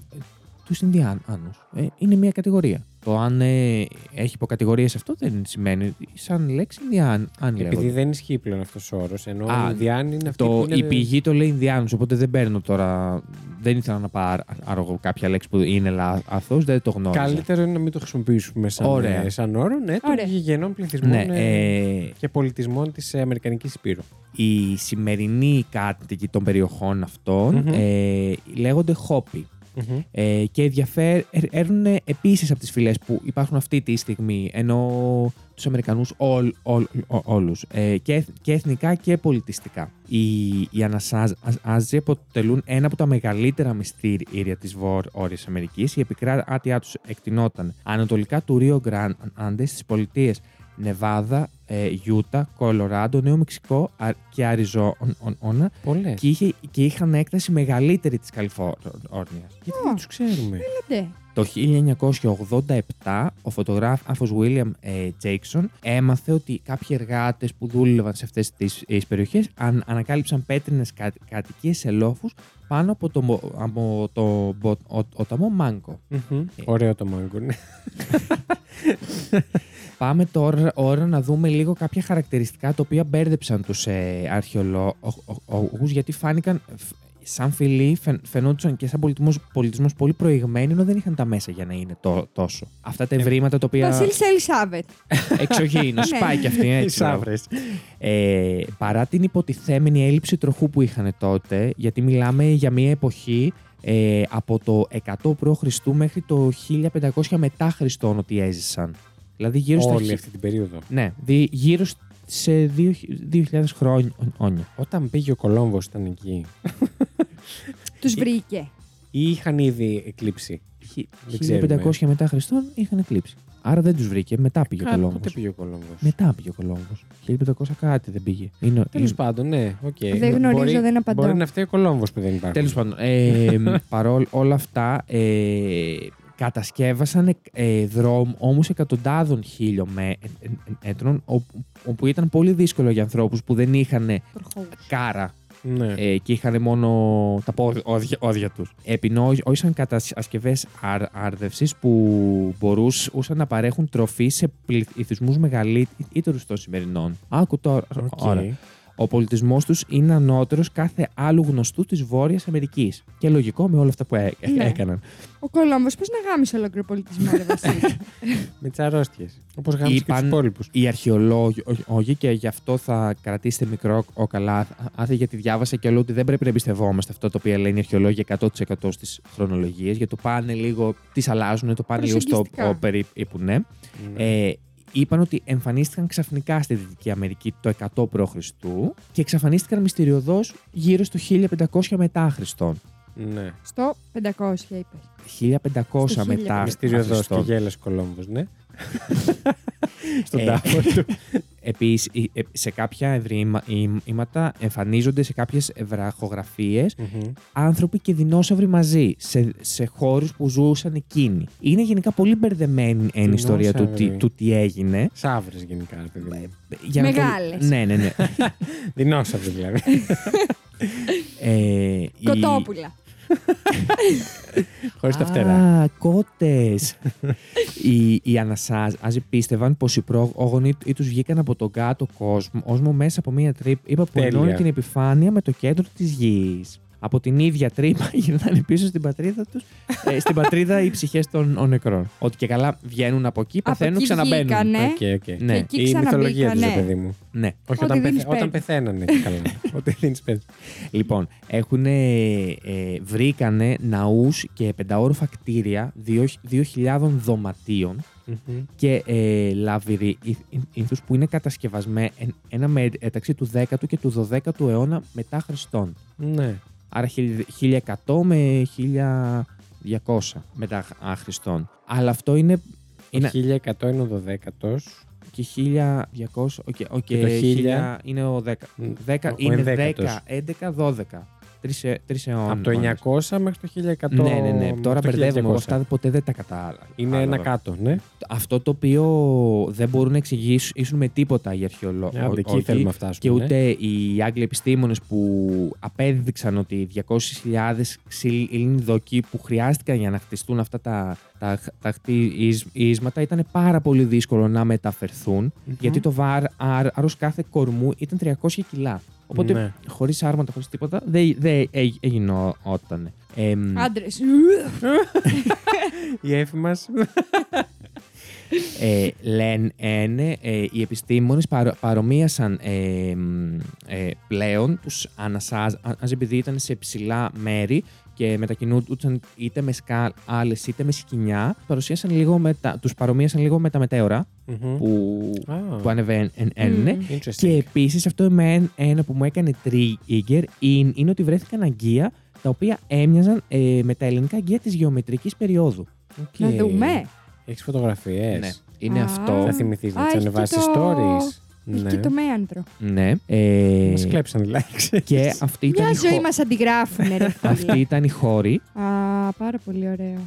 τους Ινδιάνους. Ε, είναι μια κατηγορία. Το αν ε, έχει υποκατηγορίες αυτό δεν σημαίνει. Σαν λέξη Ινδιάν. Αν Επειδή λέγονται. δεν ισχύει πλέον αυτός ο όρος, ενώ Α, οι Ινδιάνοι είναι αυτοί Το, που είναι... Η πηγή το λέει Ινδιάνους, οπότε δεν παίρνω τώρα. Δεν ήθελα να πάρω άρω, κάποια λέξη που είναι λάθο, δεν το γνώριζα. Καλύτερο είναι να μην το χρησιμοποιήσουμε σαν, Ωραία. ε, σαν όρο, ναι, των Ωραία. γηγενών πληθυσμών Ναι, ε, ε, και πολιτισμών της ε, Αμερικανικής Υπήρου. οι σημερινοί κάτοικοι των περιοχών αυτών Μμμ. ε, λέγονται χόπι. Μμμ. Ε, και ενδιαφέρουν επίσης από τις φυλές που υπάρχουν αυτή τη στιγμή, ενώ τους Αμερικανούς όλ, όλ, ό- όλους, ε, και, εθ- και εθνικά και πολιτιστικά. Οι, οι Ανασάζοι αποτελούν ένα από τα μεγαλύτερα μυστήρια της Βόρειας Αμερικής. Η επικράτειά τους εκτινόταν ανατολικά του Ρίο Γκράντε στις πολιτείες Νεβάδα, ε, Γιούτα, Κολοράντο, Νέο Μεξικό Α- και Αριζόνα Πολλές. και, είχε, και είχαν έκταση μεγαλύτερη της Καλιφόρνιας. Γιατί δεν τους ξέρουμε. Έλατε. Το 1987 ο φωτογράφος William ε, Jackson έμαθε ότι κάποιοι εργάτες που δούλευαν σε αυτές τις, τις περιοχές αν, ανακάλυψαν πέτρινες κα, κατοικίες σε λόφους πάνω από το, μο- από το μπο- ο- ποταμό Μάγκο. Μμμ. Ωραίο το μάγκο, ναι. [laughs] Πάμε τώρα ώρα να δούμε λίγο κάποια χαρακτηριστικά τα οποία μπέρδεψαν τους ε, αρχαιολόγους γιατί φάνηκαν φ- σαν φυλή φαι, φαινόντουσαν και σαν πολιτισμός, πολιτισμός πολύ προηγμένοι, ενώ δεν είχαν τα μέσα για να είναι τό- τόσο. Αυτά τα Ε, ευρήματα τα οποία. Βασίλισσα Ελισάβετ. Εξωγήινο, Ναι. σπάει και αυτή. Οι Έτσι, μπράβο. σαύρες. Ε, παρά την υποτιθέμενη έλλειψη τροχού που είχαν τότε, γιατί μιλάμε για μια εποχή ε, από το 100 π.Χ. μέχρι το 1500 μετά Χριστόν ότι έζησαν. Δηλαδή γύρω στα... Όλη χι- αυτή την περίοδο. Ναι, δι- γύρω σ- σε δύο- 2000 χρόνια. Όταν πήγε ο Κολόμβος ήταν εκεί. [laughs] Τους Ε, βρήκε. Ή είχαν ήδη εκλείψει. Χι- Δεν ξέρουμε. 1500 μετά Χριστόν είχαν εκλείψει. Άρα δεν τους βρήκε. Μετά πήγε ο Κα- Κολόμβος. Πότε πήγε ο Κολόμβος. Μετά πήγε ο Κολόμβος. 1500 κάτι δεν πήγε. Είναι, Τέλος είναι- πάντων, ναι, οκ. Δεν γνωρίζω, Μπορεί- δεν απαντώ. Μπορεί να φταίει ο Κολόμβος που δεν υπάρχει. Τέλος πάντων, ε, [laughs] παρόλ όλα αυτά, ε, κατασκεύασαν ε, δρόμους εκατοντάδων χιλιόμετρων, όπου, όπου ήταν πολύ δύσκολο για ανθρώπους που δεν είχαν κάρα Ναι. ε, και είχαν μόνο τα πόδια, όδια τους. Επινόησαν κατασκευές αρ, άρδευσης που μπορούσαν να παρέχουν τροφή σε πληθυσμούς μεγαλύτερους των σημερινών. Άκου τώρα. Οκ. Ωραία. Ο πολιτισμός τους είναι ανώτερος κάθε άλλου γνωστού της Βόρειας Αμερικής. Και λογικό με όλα αυτά που έ- Ναι. έκαναν. Ο Κολόμβο, πώς να γάμισε ολόκληρο πολιτισμό, ρε Βασίλη; [laughs] Με τις αρρώστιες. Όπως γάμισε και τους Είπαν- υπόλοιπους. Οι αρχαιολόγοι, και γι' αυτό θα κρατήσετε μικρό ο καλά, άθη γιατί διάβασα και λέω ότι δεν πρέπει να εμπιστευόμαστε αυτό το οποίο λένε οι αρχαιολόγοι 100% στις χρονολογίες, γιατί το πάνε λίγο, τις αλλάζουν, το πάνε λίγο στο Προσεγγιστικά. ο, περίπου, ναι. Ναι. Ε, είπαν ότι εμφανίστηκαν ξαφνικά στη Δυτική Αμερική το 100 π.Χ. και εξαφανίστηκαν μυστηριωδώς γύρω στο 1500 μετά Χριστόν. ναι. Στο 500, είπες. 1500 Στο μετά 1000. Μυστηριωδώς και Χριστόν. γέλασε ο Κολόμβος, ναι. [laughs] Στον Ε, τάφο [laughs] του. Επίσης, ε, ε, σε κάποια ευρήματα εμφανίζονται σε κάποιες βραχογραφίες Μμμ. άνθρωποι και δεινόσαυροι μαζί σε, σε χώρους που ζούσαν εκείνοι. Είναι γενικά πολύ μπερδεμένη η ιστορία του, τι- Δεινόσαυροι. του τι έγινε. Σαύρες γενικά, ρε παιδί μου. Για να το- Μεγάλες. Ναι, ναι, ναι. [laughs] Δεινόσαυροι δηλαδή. ε, η- Κοτόπουλα. [laughs] Χωρίς τα φτερά. Α, κότες. οι οι Ανασάζοι πίστευαν πως οι πρόγονοι του βγήκαν από τον κάτω κόσμο όσμο μέσα από μία τρύπα που Τέλεια. ενώνει την επιφάνεια με το κέντρο της γης. Από την ίδια τρύπα [laughs] γυρνάνε πίσω στην πατρίδα τους, στην πατρίδα οι ψυχές των ο νεκρών. Ότι και καλά βγαίνουν από εκεί, Από πεθαίνουν, εκεί ξαναμπαίνουν. βγήκανε. OK, OK. Ναι. εκεί Η μυθολογία τους, ξαναμπήκανε. ρε παιδί μου. ναι. Όχι, Ότι όταν, δίνεις πεθα... όταν πέντε. πεθαίνανε. και καλά. [laughs] Ότι δίνει πέντε. Λοιπόν, έχουν ε, βρήκανε ναούς και πενταώροφα κτίρια 2.000 δωματίων Μμμ. και ε, λαβυρίνθους που είναι κατασκευασμένα ένα μεταξύ του 10ου και του 12ου αιώνα μετά Χριστόν. Ναι. Άρα χιλ- 1100 με 1200 μετά α, Χριστόν. Αλλά αυτό είναι, είναι Το 1100 είναι ο 12ο. και 1200, OK, OK, Και το 1000 είναι ο 10. 10 ο είναι ενδέκατος. 10, 11, 12. Τρεις, ε- τρεις αιώνες. Από το 900 μέχρι το 1100. Ναι, ναι, ναι. μέχρι Τώρα το μπερδεύομαι. 1200. Αυτά ποτέ δεν τα κατάλαβα. Είναι ένα κάτω, ναι. Αυτό το οποίο δεν μπορούν να εξηγήσουν με τίποτα οι αρχαιολόγοι. Άντε, εκεί θέλουμε να φτάσουμε. Και ναι. ούτε οι Άγγλοι επιστήμονες που απέδειξαν ότι οι 200.000 ξύλινοι δοκοί που χρειάστηκαν για να χτιστούν αυτά τα, τα, τα χτίσματα ήταν πάρα πολύ δύσκολο να μεταφερθούν Μμμ. γιατί το βάρος κάθε κορμού ήταν 300 κιλά. Οπότε Ναι. χωρίς άρματα, χωρίς τίποτα δεν δεν έγινόταν. Εμ, Άντρες. Η έφη μας. ε, λένε ε, οι επιστήμονες παρο, παρομοίασαν ε, μ, ε, πλέον τους ανασάζ επειδή ήταν σε ψηλά μέρη και μετακινούνταν είτε με σκάλες είτε με σκοινιά παρουσίασαν λίγο με τα, τους παρομοίασαν λίγο με τα μετέωρα που, Α, που ανεβαίνουν Μμμ. interesting. και επίσης αυτό με ένα που μου έκανε trigger είναι, είναι ότι βρέθηκαν αγγεία τα οποία έμοιαζαν ε, με τα ελληνικά αγγεία της γεωμετρικής περίοδου. Οκ. Να δούμε. Έχεις φωτογραφίες. Ναι, είναι Α. αυτό. Θα θυμηθείς να Α, τις έχει ανεβάσεις και το- stories. Έχει Ναι. και το μαίανδρο. Ναι. Ε, Μας κλέψαν like. και αυτή ήταν, Μια η ζωή χω- μας αντιγράφουν, ρε αυτή φίλε. ήταν η χώρη Α, πάρα πολύ ωραίο.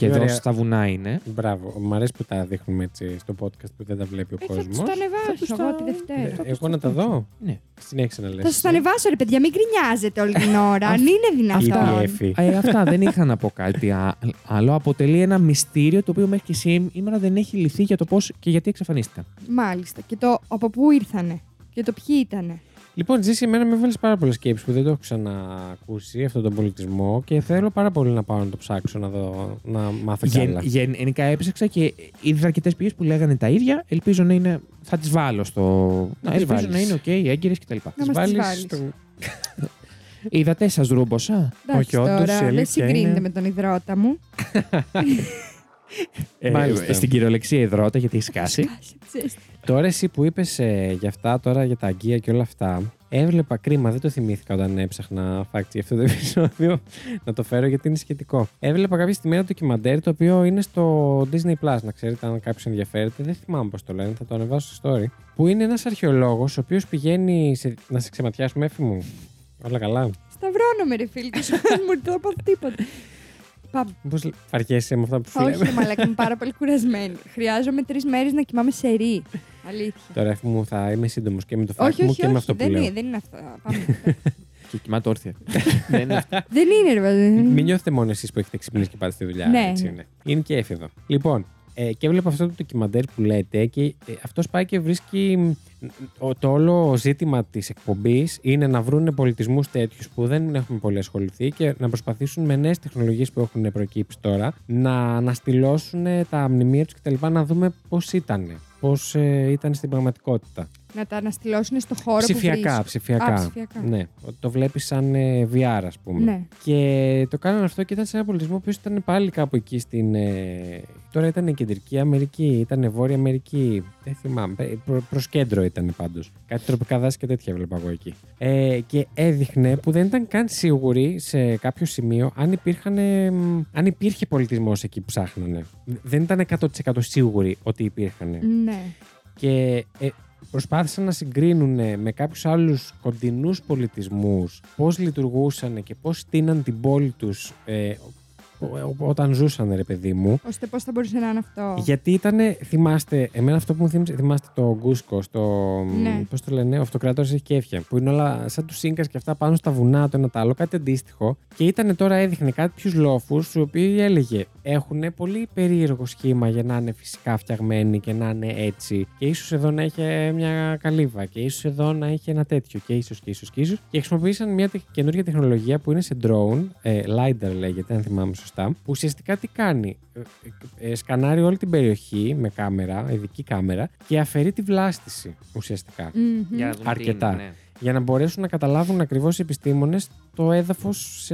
Και Τι εδώ ωραία. στα βουνά είναι. Μπράβο. Μ' αρέσει που τα δείχνουμε έτσι στο podcast που δεν τα βλέπει ο Ε, θα τους κόσμος. τα ανεβάσω εγώ τη Δευτέρα. Ε, Εγώ να τα δω. Ναι. Συνέχισε να λες. Θα σα τα ανεβάσω, ρε παιδιά, μην γκρινιάζετε όλη την ώρα. Αν είναι Αυτή η δυνατόν. έφη. Ε, αυτά δεν είχα να πω κάτι α- άλλο. Αποτελεί ένα μυστήριο το οποίο μέχρι και σήμερα δεν έχει λυθεί για το πώ και γιατί εξαφανίστηκαν. Μάλιστα. Και το από πού ήρθανε. Και Και το ποιοι ήτανε. Λοιπόν, ζήσει εμένα με έβαλε πάρα πολλές σκέψεις που δεν το έχω ξανακούσει αυτόν τον πολιτισμό και θέλω πάρα πολύ να πάω να το ψάξω να, δω, να μάθω κι Γεν, άλλα. γενικά έψαξα και είδα αρκετές πηγές που λέγανε τα ίδια. Ελπίζω να είναι. Θα τις βάλω στο. Να Να τις ελπίζω βάλεις. να είναι οκ, έγκυρες κτλ. Να Τις μας τις βάλεις βάλεις. στο- Είδατε, σας ρούμπωσα. Εντάξει όντως, η τώρα, δεν αλήθεια συγκρίνεται είναι- με τον ιδρώτα μου. [laughs] Ε, Μάλιστα. στην κυριολεξία ιδρώτα, γιατί έχει σκάσει. Κάσε, ζέστη. Τώρα εσύ που είπες για αυτά, τώρα για τα αγγεία και όλα αυτά, έβλεπα κρίμα, δεν το θυμήθηκα όταν έψαχνα fact για αυτό το επεισόδιο [laughs] να το φέρω γιατί είναι σχετικό. Έβλεπα κάποια στιγμή ένα ντοκιμαντέρ το οποίο είναι στο Disney Plus, να ξέρετε αν κάποιος ενδιαφέρεται. Δεν θυμάμαι πώς το λένε, θα το ανεβάσω στο story. Που είναι ένας αρχαιολόγος ο οποίος πηγαίνει σε... να σε ξεματιάσουμε, έφη μου. Όλα καλά. Σταυρώνομαι, ρε φίλε, και σου μου το πω τίποτα. Πάμε. Πώς αρχίσει με αυτά που σου Όχι, λέμε. ρε μαλάκα, είμαι πάρα πολύ κουρασμένη. Χρειάζομαι τρεις μέρες να κοιμάμαι σε ρί. Αλήθεια. Τώρα έφη μου θα είμαι σύντομος και με το fact όχι, μου όχι, και με όχι. αυτό που δεν, λέω. είναι, δεν είναι αυτό. Πάμε. [laughs] και κοιμάται όρθια. [laughs] Δεν είναι αυτό. δεν είναι, ρε παιδί. Μην νιώθετε μόνο εσείς που έχετε ξυπνήσει και πάτε στη δουλειά. Ναι, έτσι ναι. είναι. είναι και έφηδο. Λοιπόν, ε, και έβλεπα αυτό το ντοκιμαντέρ που λέτε και ε, αυτός πάει και βρίσκει μ, ο- το όλο ζήτημα της εκπομπής είναι να βρουν πολιτισμούς τέτοιους που δεν έχουμε πολύ ασχοληθεί και να προσπαθήσουν με νέες τεχνολογίες που έχουν προκύψει τώρα να αναστηλώσουν τα μνημεία τους κτλ. να δούμε πώς ήταν, πώς ε, ήταν στην πραγματικότητα. Να τα αναστηλώσουν στο χώρο Ψηφιακά, που βρίσκουν. ψηφιακά. Α, ψηφιακά. Ναι, το βλέπεις σαν ε, VR, ας πούμε. Ναι. Και το κάνανε αυτό και ήταν σε ένα πολιτισμό που ήταν πάλι κάπου εκεί στην. ε, τώρα ήταν η Κεντρική Αμερική, ήταν Βόρεια Αμερική. Δεν θυμάμαι. ε, Προ, προς κέντρο ήταν πάντως. Κάτι τροπικά δάση και τέτοια έβλεπα εγώ εκεί. Ε, και έδειχνε που δεν ήταν καν σίγουροι σε κάποιο σημείο αν, υπήρχαν, ε, μ, αν υπήρχε πολιτισμός εκεί που ψάχνανε. Δεν ήταν 100% σίγουροι ότι υπήρχαν Ναι. και ε, προσπάθησαν να συγκρίνουν με κάποιους άλλους κοντινούς πολιτισμούς πώς λειτουργούσαν και πώς στείναν την πόλη τους ε, ο- ο- όταν ζούσαν ρε παιδί μου Ώστε πώς θα μπορούσε να είναι αυτό; γιατί ήταν, θυμάστε, εμένα αυτό που μου θύμισε, θυμάστε το Γκούσκο, στο. Ναι. Πώς το λένε, ο αυτοκράτορας έχει κέφια. Που είναι όλα σαν τους Σίνκα και αυτά πάνω στα βουνά, το ένα το άλλο, κάτι αντίστοιχο. Και ήταν τώρα έδειχνε κάποιου λόφους, του οποίοι έλεγε έχουν πολύ περίεργο σχήμα για να είναι φυσικά φτιαγμένοι και να είναι έτσι. Και ίσως εδώ να έχει μια καλύβα, και ίσως εδώ να έχει ένα τέτοιο, και ίσως και ίσως και ίσως. Και χρησιμοποίησαν μια τεχ- καινούργια τεχνολογία που είναι σε drone, ε, LiDAR λέγεται, αν θυμάμαι σωστά, που ουσιαστικά τι κάνει. Ε, ε, ε, σκανάρει όλη την περιοχή με κάμερα, ειδική κάμερα, και αφαιρεί τη βλάστηση ουσιαστικά. Μμμ. Για να δούμε τι Αρκετά. είναι, ναι. Για να μπορέσουν να καταλάβουν ακριβώς οι επιστήμονες το έδαφος,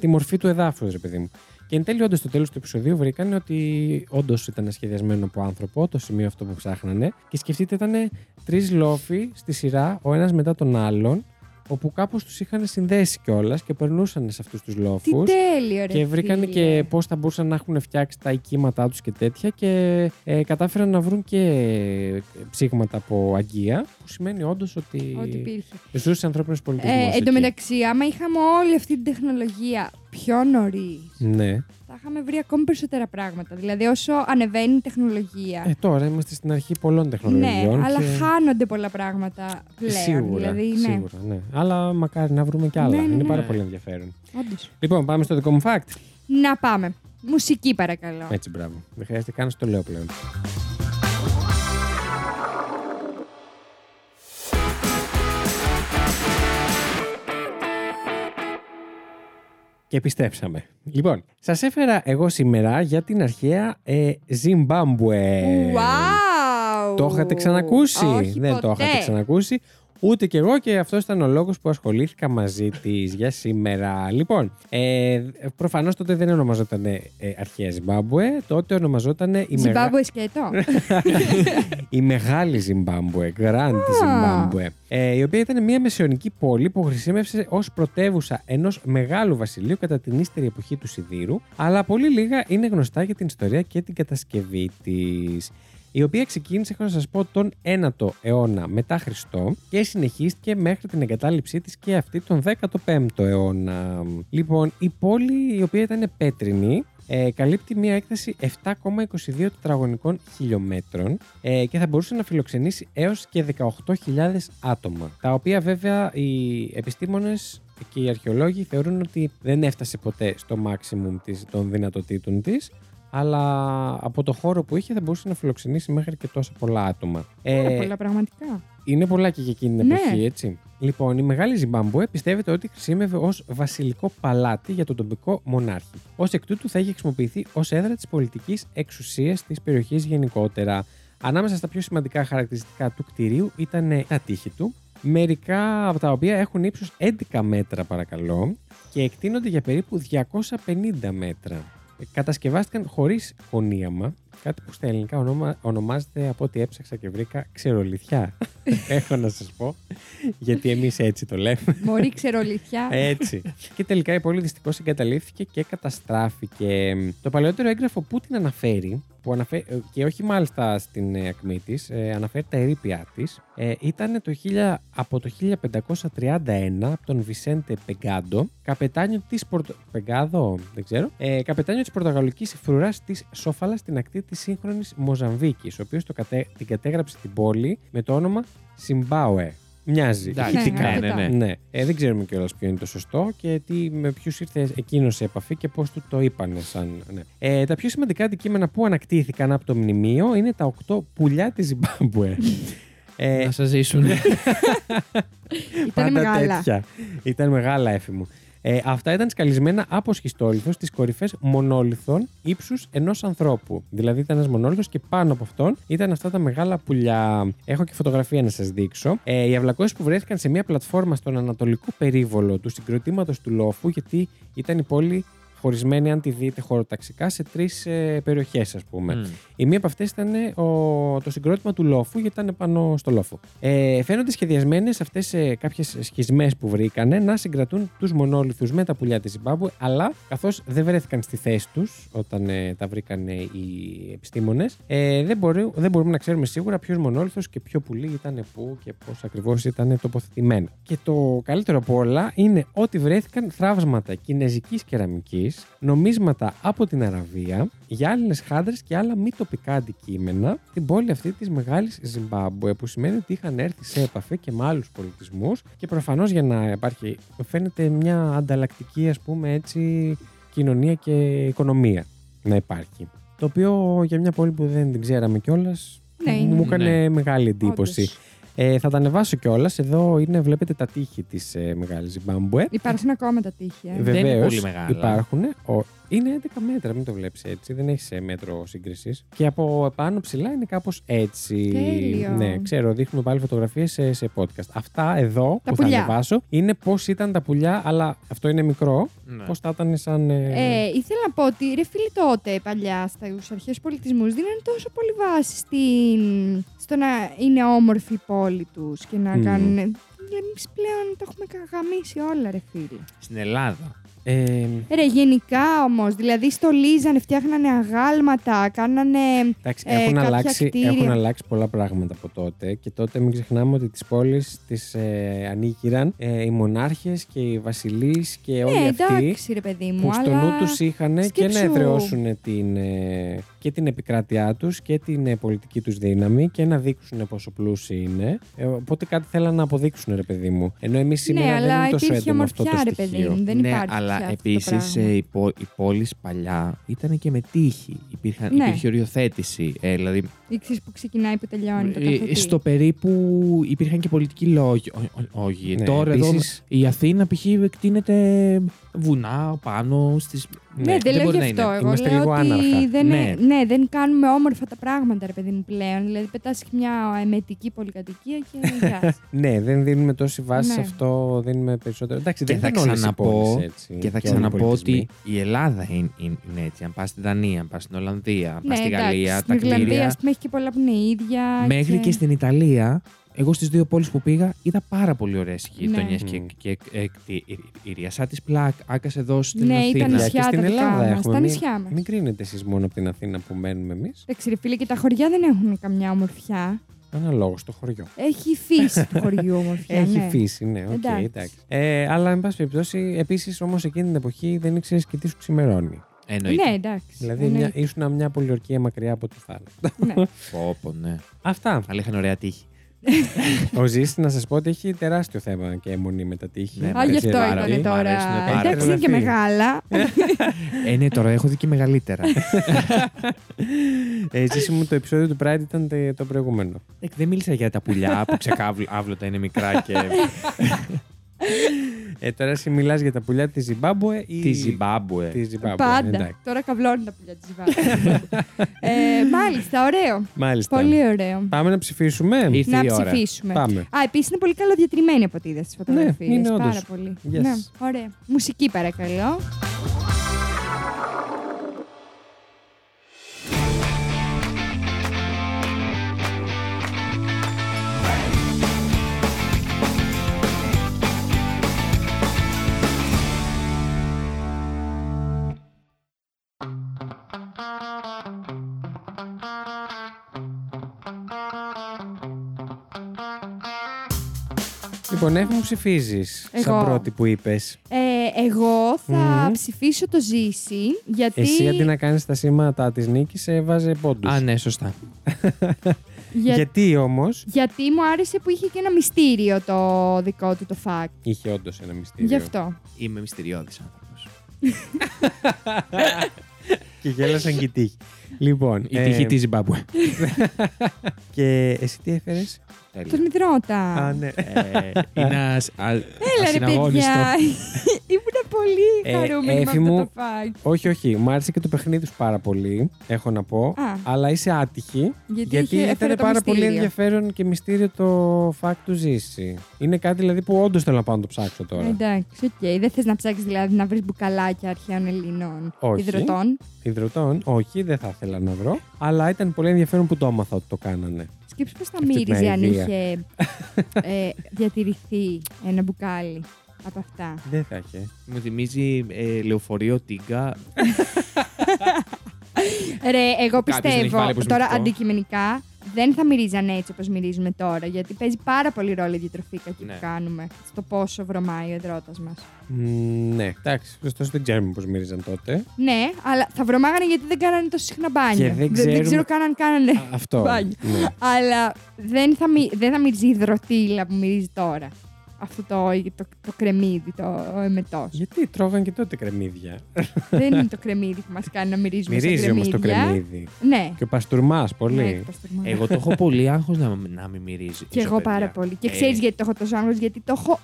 τη μορφή του εδάφους, ρε παιδί μου. Και εν τέλει, όντως, στο τέλος του επεισοδίου βρήκαν ότι όντως ήταν σχεδιασμένο από άνθρωπο το σημείο αυτό που ψάχνανε. Και σκεφτείτε, ήταν τρεις λόφοι στη σειρά, ο ένας μετά τον άλλον, όπου κάπως τους είχαν συνδέσει κιόλας και περνούσαν σε αυτούς τους Τι λόφου. τέλειο, ρε Και βρήκαν φίλε. και πώς θα μπορούσαν να έχουν φτιάξει τα οικήματά τους και τέτοια. Και ε, κατάφεραν να βρουν και ε, ψήγματα από αγκία, που σημαίνει όντως ότι, Ό,τι υπήρχε. ζούσε ανθρώπινος πολιτισμός. Ε, εν τω μεταξύ, άμα είχαμε όλη αυτή την τεχνολογία πιο νωρίς, Ναι. Θα είχαμε βρει ακόμη περισσότερα πράγματα. Δηλαδή, όσο ανεβαίνει η τεχνολογία. Ε, τώρα είμαστε στην αρχή πολλών τεχνολογιών. ναι, αλλά και... χάνονται πολλά πράγματα πλέον. Σίγουρα, δηλαδή, ναι, σίγουρα, ναι. Αλλά μακάρι να βρούμε κι άλλα. Ναι, ναι, Είναι ναι. πάρα πολύ ενδιαφέρον. όντως. Λοιπόν, πάμε στο δικό μου fact. Να πάμε. Μουσική, παρακαλώ. Έτσι, μπράβο. Δεν χρειάζεται καν να στο λέω πλέον. Και επιστρέψαμε. Λοιπόν, σας έφερα εγώ σήμερα για την αρχαία ε, Ζιμπάμπουε. Wow! Το είχατε ξανακούσει; Όχι Δεν το ποτέ. είχατε ξανακούσει. Ούτε κι εγώ και αυτός ήταν ο λόγος που ασχολήθηκα μαζί της για σήμερα. Λοιπόν, ε, προφανώς τότε δεν ονομαζόταν ε, αρχαία Ζιμπάμπουε, τότε ονομαζόταν η, μεγα... Ζιμπάμπουε σκέτο. [laughs] η μεγάλη Ζιμπάμπουε, Grand Ζιμπάμπουε. Ε, η οποία ήταν μια μεσαιωνική πόλη που χρησιμεύσε ως πρωτεύουσα ενός μεγάλου βασιλείου κατά την ύστερη εποχή του Σιδήρου, αλλά πολύ λίγα είναι γνωστά για την ιστορία και την κατασκευή της η οποία ξεκίνησε, έχω να σας πω, τον 9ο αιώνα μετά Χριστό και συνεχίστηκε μέχρι την εγκατάλειψή της και αυτή τον 15ο αιώνα. Λοιπόν, η πόλη η οποία ήταν πέτρινη ε, καλύπτει μια έκταση 7,22 τετραγωνικών χιλιόμετρων ε, και θα μπορούσε να φιλοξενήσει έως και 18.000 άτομα. Τα οποία βέβαια οι επιστήμονες και οι αρχαιολόγοι θεωρούν ότι δεν έφτασε ποτέ στο maximum της, των δυνατοτήτων της αλλά από το χώρο που είχε θα μπορούσε να φιλοξενήσει μέχρι και τόσα πολλά άτομα. Πάρα Ε, πολλά πραγματικά. Είναι πολλά και για εκείνη την Ναι. εποχή, έτσι. Λοιπόν, η Μεγάλη Ζιμπάμπουε πιστεύεται ότι χρησιμεύε ως βασιλικό παλάτι για τον τοπικό μονάρχη. Ω εκ τούτου θα είχε χρησιμοποιηθεί ως έδρα της πολιτικής εξουσίας της περιοχής γενικότερα. Ανάμεσα στα πιο σημαντικά χαρακτηριστικά του κτηρίου ήταν ε, τα τείχη του, μερικά από τα οποία έχουν ύψος 11 μέτρα παρακαλώ και εκτείνονται για περίπου 250 μέτρα. Ε, Κατασκευάστηκαν χωρίς χωνίαμα, κάτι που στα ελληνικά ονόμα, ονομάζεται από ό,τι έψαξα και βρήκα ξερολιθιά. [laughs] Έχω να σας πω, γιατί εμείς έτσι το λέμε. Μωρή ξερολιθιά. Έτσι. και τελικά η πόλη δυστυχώς εγκαταλείφθηκε και καταστράφηκε. Το παλαιότερο έγγραφο που την αναφέρει, που αναφέρει, και όχι μάλιστα στην ε, ακμή της, αναφέρει τα ερήπια της, ήταν το 1000, από το 1531 από τον Βισέντε Πεγκάντο, καπετάνιο της Πορτο... Πεγκάδο, δεν ξέρω. Ε, καπετάνιο της Πορτογαλικής φρουράς της Σόφαλας στην ακτή της σύγχρονης Μοζαμβίκης, ο οποίος κατέ, την κατέγραψε την πόλη με το όνομα Συμπάουε. Μοιάζει. Εντάξει, ηχητικά. ναι, ναι, ναι. Ναι. Ε, δεν ξέρουμε κιόλας ποιο είναι το σωστό και τι, με ποιους ήρθε εκείνος σε επαφή και πώς του το είπανε. Σαν, ναι. ε, τα πιο σημαντικά αντικείμενα που ανακτήθηκαν από το μνημείο είναι τα οκτώ πουλιά της Ζιμπάμπουε. ε, Να σας ζήσουν. [laughs] Ήταν πάντα μεγάλα. τέτοια. Ήταν μεγάλα έφη μου. Ε, αυτά ήταν σκαλισμένα από σχιστόλιθος στι κορυφές μονόλιθων ύψους ενός ανθρώπου. Δηλαδή ήταν ένας μονόλιθος και πάνω από αυτόν ήταν αυτά τα μεγάλα πουλιά. Έχω και φωτογραφία να σας δείξω. Ε, οι αυλακώσεις που βρέθηκαν σε μια πλατφόρμα στον ανατολικό περίβολο του συγκροτήματος του λόφου, γιατί ήταν η πόλη χωρισμένη, αν τη δείτε χωροταξικά, σε τρεις ε, περιοχές, ας πούμε. Μμ. Η μία από αυτές ήταν ε, ο, το συγκρότημα του λόφου, γιατί ήταν πάνω στο λόφο. Ε, φαίνονται σχεδιασμένες αυτές ε, κάποιες σχισμές που βρήκανε να συγκρατούν τους μονόλιθου με τα πουλιά της Ζιμπάμπουε, αλλά καθώς δεν βρέθηκαν στη θέση τους όταν ε, τα βρήκαν οι επιστήμονες, ε, δεν, μπορεί, δεν μπορούμε να ξέρουμε σίγουρα ποιος μονόλιθο και ποιο πουλί ήταν πού και πώς ακριβώς ήταν τοποθετημένα. Και το καλύτερο από όλα είναι ότι βρέθηκαν θραύσματα κινέζικης κεραμικής, νομίσματα από την Αραβία, γυάλινε χάντρες και άλλα μη τοπικά αντικείμενα στην πόλη αυτή της μεγάλης Ζιμπάμπουε, που σημαίνει ότι είχαν έρθει σε επαφή και με άλλους πολιτισμούς και προφανώς για να υπάρχει, φαίνεται μια ανταλλακτική, ας πούμε έτσι, κοινωνία και οικονομία να υπάρχει. Το οποίο για μια πόλη που δεν την ξέραμε κιόλας. Ναι, είναι. μου έκανε Ναι. μεγάλη εντύπωση. Όντως. Ε, θα τα ανεβάσω κιόλας. Εδώ είναι, βλέπετε τα τείχη της ε, Μεγάλης Ζιμπάμπουε. Υπάρχουν ακόμα τα τείχη. Ε. Δεν είναι Βεβαίως, πολύ μεγάλα. Υπάρχουν. Ο, είναι 11 μέτρα, μην το βλέπεις έτσι. Δεν έχει μέτρο σύγκρισης. Και από πάνω ψηλά είναι κάπως έτσι. Τέλειο. Ναι, ξέρω, δείχνουμε πάλι φωτογραφίες σε, σε podcast. Αυτά εδώ Τα που πουλιά. θα ανεβάσω είναι πώς ήταν τα πουλιά, αλλά αυτό είναι μικρό. Ναι. Πώς θα ήταν σαν. ε, Ε, ήθελα να πω ότι ρε φίλοι τότε παλιά στους αρχαίους πολιτισμούς δίνανε τόσο πολύ βάση στην... στο να είναι όμορφη η πόλη τους και να Μμμ. κάνουν. Εμείς πλέον το έχουμε καγαμίσει όλα, ρε φίλοι. Στην Ελλάδα. Ε, Ρε, γενικά όμως, δηλαδή στολίζανε, φτιάχνανε αγάλματα, κάνανε. Εντάξει, Ε, έχουν, κάποια αλλάξει, κτίρια. έχουν αλλάξει πολλά πράγματα από τότε και τότε μην ξεχνάμε ότι τις πόλεις τις ε, ανήκηραν ε, οι μονάρχες και οι βασιλείς και όλοι ναι, αυτοί εντάξει, ρε παιδί μου. που στο αλλά... νου τους είχαν και να σκέψου- εδραιώσουν την, ε, και την επικράτειά τους και την ε, πολιτική τους δύναμη και να δείξουν πόσο πλούσιοι είναι. Ε, οπότε κάτι θέλαν να αποδείξουν ρε παιδί μου. Ενώ εμείς σήμερα ναι, δεν αλλά είναι τόσο υπήρχε έντονο αυτό το ομορφιά, ρε παιδί στοιχείο. μου. Δεν ναι, υπάρχει αλλά πια αυτό το επίσης πράγμα. οι, πο- οι πόλεις παλιά ήταν και με τύχη. Υπήρχαν, Ναι. Υπήρχε οριοθέτηση. Ε, δηλαδή, Ή ξέρεις που ξεκινάει, που τελειώνει το ε, καθετή. στο περίπου υπήρχαν και πολιτικοί λόγοι. Ό- ό- Όχι. Ναι, Τώρα επίσης- εδώ η Αθήνα π.χ. εκτείνεται βουνά πάνω στις... Ναι, δεν λέω μπορεί γι' να αυτό. είναι. Εγώ Είμαστε λέω λίγο ότι άναρχα. δεν, Ναι. ναι. δεν κάνουμε όμορφα τα πράγματα, ρε παιδί μου, πλέον. Δηλαδή, πετάς μια εμετική πολυκατοικία και [laughs] γεια σας. Ναι, δεν δίνουμε τόση βάση σε Ναι. αυτό, δίνουμε περισσότερο. Εντάξει, Και δεν θα είναι όλες οι ξαναπώ, πόλεις έτσι, και θα όλοι οι ξαναπώ πολιτισμοί. ότι η Ελλάδα είναι, είναι, είναι έτσι. Αν πας στην Δανία, αν πας στην Ολλανδία, αν πας ναι, στη εντάξει, Γαλλία, στην τα Ιρλανδία, κτίρια. ας πούμε, έχει και πολλά που είναι ίδια. Μέχρι και στην Ιταλία, εγώ στις δύο πόλεις που πήγα, είδα πάρα πολύ ωραίες γειτονιές Ναι. και, και, και κτίρια. Σαν της Πλάκ, άκασε εδώ στην Ναι, ήταν Αθήνα. νησιά. και στην τα δικά Ελλάδα μας, έχουμε. τα μην, νησιά μας. μην κρίνετε εσείς μόνο από την Αθήνα που μένουμε εμείς. Εντάξει, ρε φίλε, και τα χωριά δεν έχουν καμιά ομορφιά. Αναλόγως στο χωριό. Έχει φύση του χωριού ομορφιά. [laughs] Έχει ναι. φύση, ναι, οκ, Εντάξει. εντάξει. Ε, αλλά, εν πάση περιπτώσει, επίσης όμως εκείνη την εποχή δεν ήξερες και τι σου ξημερώνει. Εννοείται. Ναι, εντάξει. Δηλαδή, μια, εννοείται. ήσουν μια πολιορκία μακριά από τη θάλασσα. Ναι. Πω, πω, ναι. Αυτά. Αλλά είχαν ωραία τύχη. Ο Ζήση, να σας πω ότι έχει τεράστιο θέμα και αιμονή με τα τείχη. Ναι, Α, αρέσει γι' αυτό πάρα ήταν πολύ. Μ' τώρα. αρέσουνε πάρα Εντάξει, πολύ. είναι και μεγάλα. Ε, ναι, τώρα έχω δει και μεγαλύτερα. Ε, Ζήση μου, το επεισόδιο του Pride ήταν τε- το προηγούμενο. Ε, Δεν μίλησα για τα πουλιά που ξεκάβλωτα είναι μικρά και. Ε, τώρα εσύ μιλάς για τα πουλιά της Ζιμπάμπουε ή. Της Ζιμπάμπουε. Της Ζιμπάμπουε. Πάντα. εντάξει. Τώρα καβλώνουν τα πουλιά της ε, Μάλιστα, ωραίο. Μάλιστα. Πολύ ωραίο. Πάμε να ψηφίσουμε; Ήρθε Να η ώρα. ψηφίσουμε. Πάμε. Α, επίσης είναι πολύ καλοδιατριμμένη από ό,τι είδα στι φωτογραφίες. είναι Πάρα όντως. πολύ. Yes. Ναι, ωραία. Μουσική παρακαλώ. Λοιπόν, Εύη μου ψηφίζεις. Σαν Εγώ. πρώτη που είπες. Ε, εγώ θα Μμμ. ψηφίσω το ζήσει, γιατί... Εσύ αντί να κάνεις τα σήματα της νίκης, έβαζε πόντους. Α, ναι, σωστά. [laughs] για- Γιατί όμως; Γιατί μου άρεσε που είχε και ένα μυστήριο το δικό του το fact. είχε όντως ένα μυστήριο. Γι' αυτό. Είμαι μυστηριώδης άνθρωπος. [laughs] Και γέλασαν και οι τύχοι. Λοιπόν, Η τύχη της Ζιμπάμπουε. [laughs] Και εσύ τι έφερες; Τον ιδρώτα. Α, ναι. Ε, Είναι ασ- α- Έλα ρε ασυναγώνιστο. παιδιά. [laughs] Ήμουν πολύ Ε, χαρούμενη Έφη με μου, αυτό το fact. όχι, όχι. Μου άρεσε και το παιχνίδι σου πάρα πολύ. Έχω να πω. Α. Αλλά είσαι άτυχη. Γιατί, είχε- έφερε ήταν το πάρα πολύ μυστήριο. ενδιαφέρον και μυστήριο το fact του Ζήση. Είναι κάτι δηλαδή που όντως θέλω να πάω να το ψάξω τώρα. Εντάξει, οκ. Δεν θες να ψάξεις δηλαδή να βρεις μπουκαλάκια αρχαίων Ελλήνων Όχι. ιδρώτων. Ιδρώτων, όχι, δεν θα ήθελα να βρω. Αλλά ήταν πολύ ενδιαφέρον που το έμαθα ότι το κάνανε. Σκέψου πώς θα Αυτή την μύριζε αν αηδία. είχε [laughs] ε, διατηρηθεί ένα μπουκάλι από αυτά. Δεν θα είχε. Μου θυμίζει ε, λεωφορείο τίγκα. Ρε, εγώ Κάποιος δεν έχει πιστεύω βάλει τώρα αποσμητικό. αντικειμενικά δεν θα μυρίζαν έτσι όπως μυρίζουμε τώρα. Γιατί παίζει πάρα πολύ ρόλο η διατροφή κακή Ναι. που κάνουμε στο πόσο βρωμάει ο εδρότα μας. Μ, ναι, εντάξει, ωστόσο δεν ξέρουμε πώς μύριζαν τότε. Ναι, αλλά θα βρωμάγανε γιατί δεν κάνανε τόσο συχνά μπάνιο. Και δεν δεν, ξέρουμε- ξέρω καν αν κάνανε. Α, Αυτό. Μπάνιο. Ναι. αλλά δεν θα, μυ- δεν θα μυρίζει υδροτήλα που μυρίζει τώρα. Αυτό το, το, το κρεμμύδι, το εμετός. Γιατί τρώγαν και τότε κρεμμύδια; δεν είναι το κρεμμύδι που μας κάνει να μυρίζουμε σε Μυρίζει όμως το κρεμμύδια. κρεμμύδι. Ναι. Και ο παστούρμα πολύ. Ναι, το παστούρμα. Εγώ το έχω πολύ άγχος να, να μην μυρίζει. Και εγώ πάρα πολύ. Και Ε, ξέρεις γιατί το έχω τόσο άγχος, γιατί το έχω.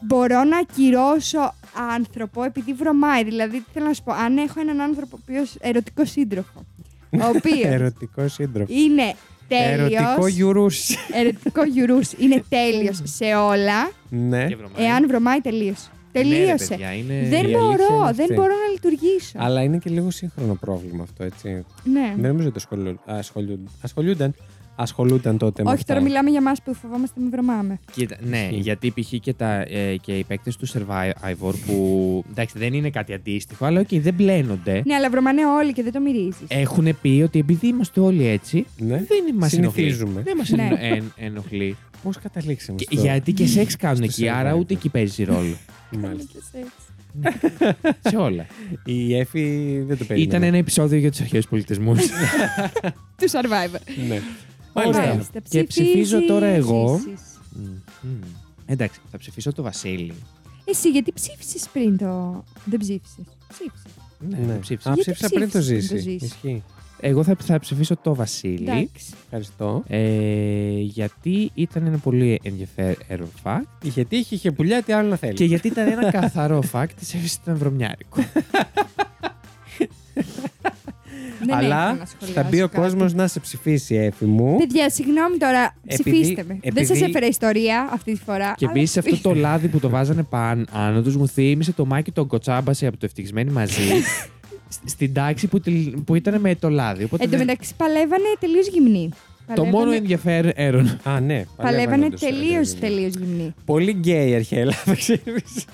Μπορώ να ακυρώσω άνθρωπο επειδή βρωμάει. Δηλαδή, θέλω να σου πω, αν έχω έναν άνθρωπο ο οποίος ερωτικός σύντροφος. Ο [laughs] οποίος Ερωτικός σύντροφος. είναι Ερωτικό τέλειος. γιουρούς. Ερωτικό γιουρούς. Είναι τέλειος σε όλα. ναι. Και βρωμάει. Εάν βρωμάει, τελείωσε. Ναι, ρε, Τελείωσε. παιδιά, είναι... δεν η αλήθεια μπορώ, είναι δεν αυτή. μπορώ να λειτουργήσω. Αλλά είναι και λίγο σύγχρονο πρόβλημα αυτό, έτσι. Ναι. Δεν νομίζω ότι ασχολού- ασχολούνταν. Ασχολούνταν. Ασχολούνταν τότε με Όχι, αυτά. τώρα μιλάμε για εμάς που φοβόμαστε μην βρωμάμε. Κοίτα, ναι, Ισχύει. γιατί π.χ. και, τα, ε, και οι παίκτες του Survivor που εντάξει δεν είναι κάτι αντίστοιχο, αλλά οκ, δεν μπλένονται. Ναι, αλλά βρωμάνε όλοι και δεν το μυρίζεις. Έχουν πει ότι επειδή είμαστε όλοι έτσι, Ναι. δεν μας ενοχλεί. Συνηθίζουμε. Δεν μας Ναι. ενοχλεί. Πώς καταλήξαμε Και- στο... γιατί και σεξ κάνουν στο εκεί, άρα Survivor. ούτε εκεί παίζει ρόλο. [laughs] Μάλιστα. [laughs] Σε όλα. Η Εφη δεν το περίμενε. Ήταν ένα επεισόδιο για τους αρχαίους πολιτισμούς. [laughs] Του survivor. Ναι. Μάλιστα. Μάλιστα. Και ψηφίζω τώρα εγώ. ψηφίζεις. Εντάξει, θα ψηφίσω το Βασίλη. Εσύ, γιατί ψήφισες πριν το. Δεν ψήφισες. Ψήφισες. Ναι. ψήφισα. Α, Γιατί ψήφισα πριν το ψήφισες ζήσει. πριν το ζήσει; Ισχύει. Εγώ θα, θα ψηφίσω το Βασίλη. Εντάξει. Ευχαριστώ. Ε, γιατί ήταν ένα πολύ ενδιαφέρον fact Είχε τύχει, είχε πουλιά, τι άλλο να θέλει. και γιατί ήταν ένα καθαρό fact τη Εύη ήταν βρωμιάρικο. [laughs] Δεν έχω Αλλά να θα σχολιάσω μπει ο κάτι. κόσμος να σε ψηφίσει, Εφη μου. Παιδιά, συγγνώμη τώρα, Επειδή- ψηφίστε με. επειδή- Δεν σας έφερε ιστορία αυτή τη φορά. και αλλά επίσης αυτό το [laughs] λάδι που το βάζανε πάνω τους μου θύμισε το Μάκη τον Κοτσάμπαση από το Ευτυχισμένοι μαζί. [laughs] σ- στην τάξη που, τελ- που ήταν με το λάδι. Οπότε Εν τω δεν- μεταξύ παλεύανε τελείως γυμνοί. Το Παλεύανε- μόνο ενδιαφέρον. Α, ναι. Παλεύανε όντως, τελείως ε, τελείως γυμνοί. Πολύ γκέι η αρχαία Ελλάδα, ξέρεις.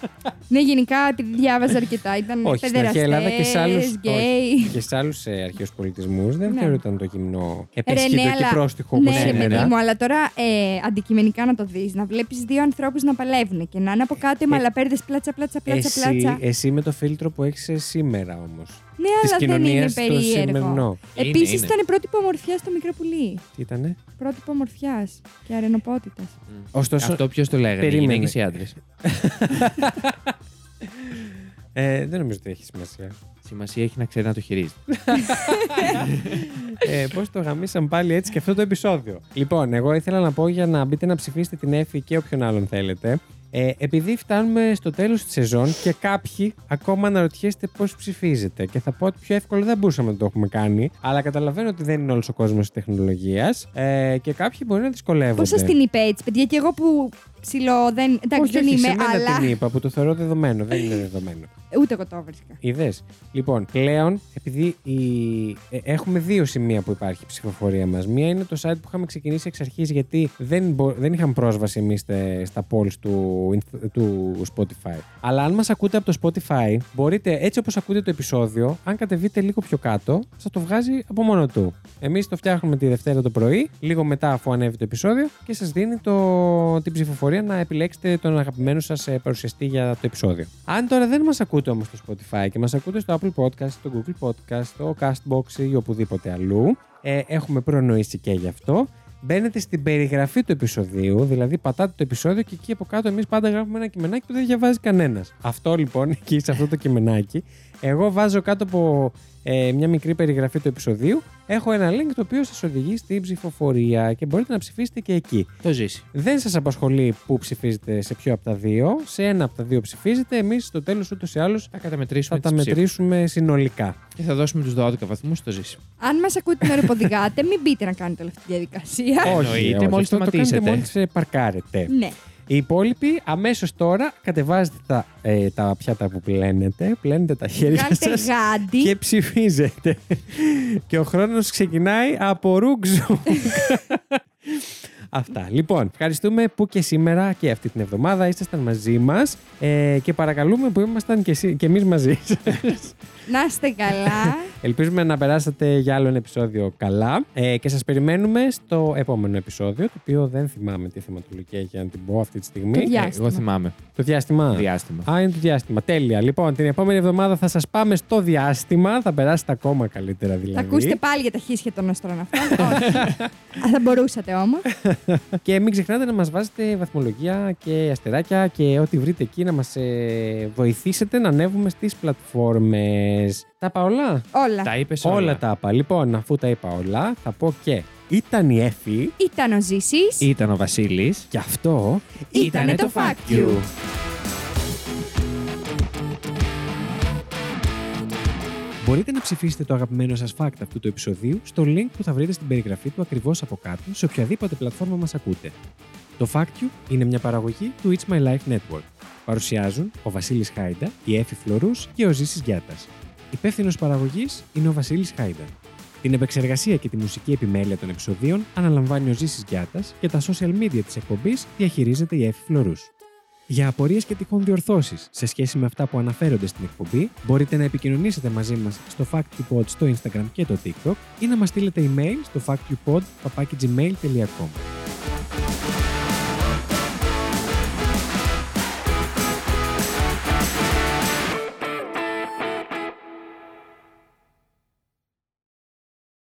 Ναι, γενικά επειδή διάβαζα αρκετά. Ήταν Όχι, στην αρχαία Ελλάδα και σε άλλους, παιδεραστές, γκέι. όχι, και σε άλλους αρχαίους πολιτισμούς δεν Ναι. θεωρούταν το γυμνό Ρε, επαίσχυντο ναι, και αλλά- πρόστιχο όπως Ναι, ρε σήμερα. παιδί μου, αλλά τώρα ε, αντικειμενικά να το δεις. Να βλέπεις δύο ανθρώπους να παλεύουν και να είναι από κάτω οι Ε, μαλαπέρδες πλάτσα, πλάτσα, πλάτσα, Εσύ, πλάτσα. εσύ με το φίλτρο που έχεις σήμερα όμως. Ναι, της αλλά δεν είναι κοινωνίας το περίεργο. σημερινό. Είναι, Επίση είναι. ήταν πρότυπο ομορφιάς στο μικρό πουλί. Τι ήτανε. πρότυπο ομορφιάς και αρενοπότητας. Ωστόσο, Αυτό ποιος το λέγανε, οι Περίμενε. γυναίκες ή άντρες; [laughs] ε, δεν νομίζω ότι έχει σημασία. Σημασία έχει να ξέρει να το χειρίζεται. [laughs] ε, Πώς το γαμίσαν πάλι έτσι και αυτό το επεισόδιο. Λοιπόν, εγώ ήθελα να πω για να μπείτε να ψηφίσετε την Εφη και όποιον άλλον θέλετε. Ε, επειδή φτάνουμε στο τέλος της σεζόν και κάποιοι ακόμα αναρωτιέστε πώς ψηφίζετε και θα πω ότι πιο εύκολο δεν μπορούσαμε να το έχουμε κάνει αλλά καταλαβαίνω ότι δεν είναι όλος ο κόσμος της τεχνολογίας ε, και κάποιοι μπορεί να δυσκολεύονται. Πώ σα την είπε έτσι, παιδιά, και εγώ που ψηλό δεν. Εντάξει, όχι, δεν όχι, είμαι, σε μένα αλλά. την είπα που το θεωρώ δεδομένο, δεν είναι δεδομένο. [laughs] Ούτε εγώ το βρίσκα. Είδες. Λοιπόν, πλέον, επειδή η... ε, έχουμε δύο σημεία που υπάρχει η ψηφοφορία μας. Μία είναι το site που είχαμε ξεκινήσει εξ αρχής, γιατί δεν, μπο... δεν είχαμε πρόσβαση εμείς στα polls του... Inst- του Spotify. Αλλά αν μας ακούτε από το Spotify, μπορείτε έτσι όπως ακούτε το επεισόδιο, αν κατεβείτε λίγο πιο κάτω, θα το βγάζει από μόνο του. Εμείς το φτιάχνουμε τη Δευτέρα το πρωί, λίγο μετά αφού ανέβει το επεισόδιο και σας δίνει το... την ψηφοφορία να επιλέξετε τον αγαπημένο σας παρουσιαστή για το επεισόδιο. Αν τώρα δεν μας ακούτε όμως στο Spotify και μας ακούτε στο Apple Podcast, στο Google Podcast, στο Castbox ή οπουδήποτε αλλού, ε, έχουμε προνοήσει και γι' αυτό. Μπαίνετε στην περιγραφή του επεισοδίου, δηλαδή πατάτε το επεισόδιο και εκεί από κάτω εμείς πάντα γράφουμε ένα κειμενάκι που δεν διαβάζει κανένας. Αυτό λοιπόν, [laughs] εκεί σε αυτό το κειμενάκι, εγώ βάζω κάτω από ε, μια μικρή περιγραφή του επεισοδίου, έχω ένα link το οποίο σας οδηγεί στην ψηφοφορία και μπορείτε να ψηφίσετε και εκεί. Το ζήσει. Δεν σας απασχολεί που ψηφίζετε σε ποιο από τα δύο. Σε ένα από τα δύο ψηφίζετε. Εμείς στο τέλος ούτως ή άλλως Θα καταμετρήσουμε θα τα τις ψήφους. μετρήσουμε συνολικά. Και θα δώσουμε τους 12 βαθμούς στο ζήσει. Αν μας ακούτε την ώρα που οδηγάτε, μην μπείτε να κάνετε όλη αυτή τη διαδικασία. Εννοείται, μόλις αυτό το κάνετε σταματήσετε. μόλις ε, παρκάρετε. ναι. Οι υπόλοιποι αμέσως τώρα κατεβάζετε τα, ε, τα πιάτα που πλένετε, πλένετε τα χέρια Κάντε σας γάντι. και ψηφίζετε. και ο χρόνος ξεκινάει από ρούγκζου. [laughs] Αυτά. Λοιπόν, ευχαριστούμε που και σήμερα και αυτή την εβδομάδα ήσασταν μαζί μας ε, και παρακαλούμε που ήμασταν και, εσεί- και εμείς μαζί σας. Να είστε καλά. Ελπίζουμε να περάσατε για άλλο ένα επεισόδιο καλά ε, και σας περιμένουμε στο επόμενο επεισόδιο, το οποίο δεν θυμάμαι τι θεματολογία έχει να την πω αυτή τη στιγμή. Το διάστημα. Εγώ θυμάμαι. Το διάστημα. Διάστημα. Α, είναι το διάστημα. Τέλεια. Λοιπόν, την επόμενη εβδομάδα θα σας πάμε στο διάστημα. Θα περάσετε ακόμα καλύτερα δηλαδή. Θα ακούσετε πάλι για τα χίσια των αστρών αυτών. Όχι. [laughs] Α, θα μπορούσατε όμως. [laughs] Και μην ξεχνάτε να μας βάζετε βαθμολογία και αστεράκια και ό,τι βρείτε εκεί να μας ε, βοηθήσετε να ανέβουμε στις πλατφόρμες. Τα είπα όλα; Όλα. Τα είπες Όλα. όλα. τα είπα. Λοιπόν, αφού τα είπα όλα, θα πω και ήταν η Εφη Ήταν ο Ζήσης. Ήταν ο Βασίλης. και αυτό Ήτανε το Fact You. Μπορείτε να ψηφίσετε το αγαπημένο σας fact αυτού του επεισοδίου στο link που θα βρείτε στην περιγραφή του ακριβώς από κάτω σε οποιαδήποτε πλατφόρμα μας ακούτε. Το Fact You είναι μια παραγωγή του It's My Life Network. Παρουσιάζουν ο Βασίλης Χάιντα, η Έφη Φλωρούς και ο Ζήσης Γιάτας. Υπεύθυνος παραγωγής είναι ο Βασίλης Χάιντα. Την επεξεργασία και τη μουσική επιμέλεια των επεισοδίων αναλαμβάνει ο Ζήσης Γιάτας και τα social media της εκπομπής διαχειρίζεται η Έφη Φλωρούς. Για απορίες και τυχόν διορθώσεις σε σχέση με αυτά που αναφέρονται στην εκπομπή, μπορείτε να επικοινωνήσετε μαζί μας στο FactUpod στο Instagram και το TikTok ή να μας στείλετε email στο factupod.gmail.com.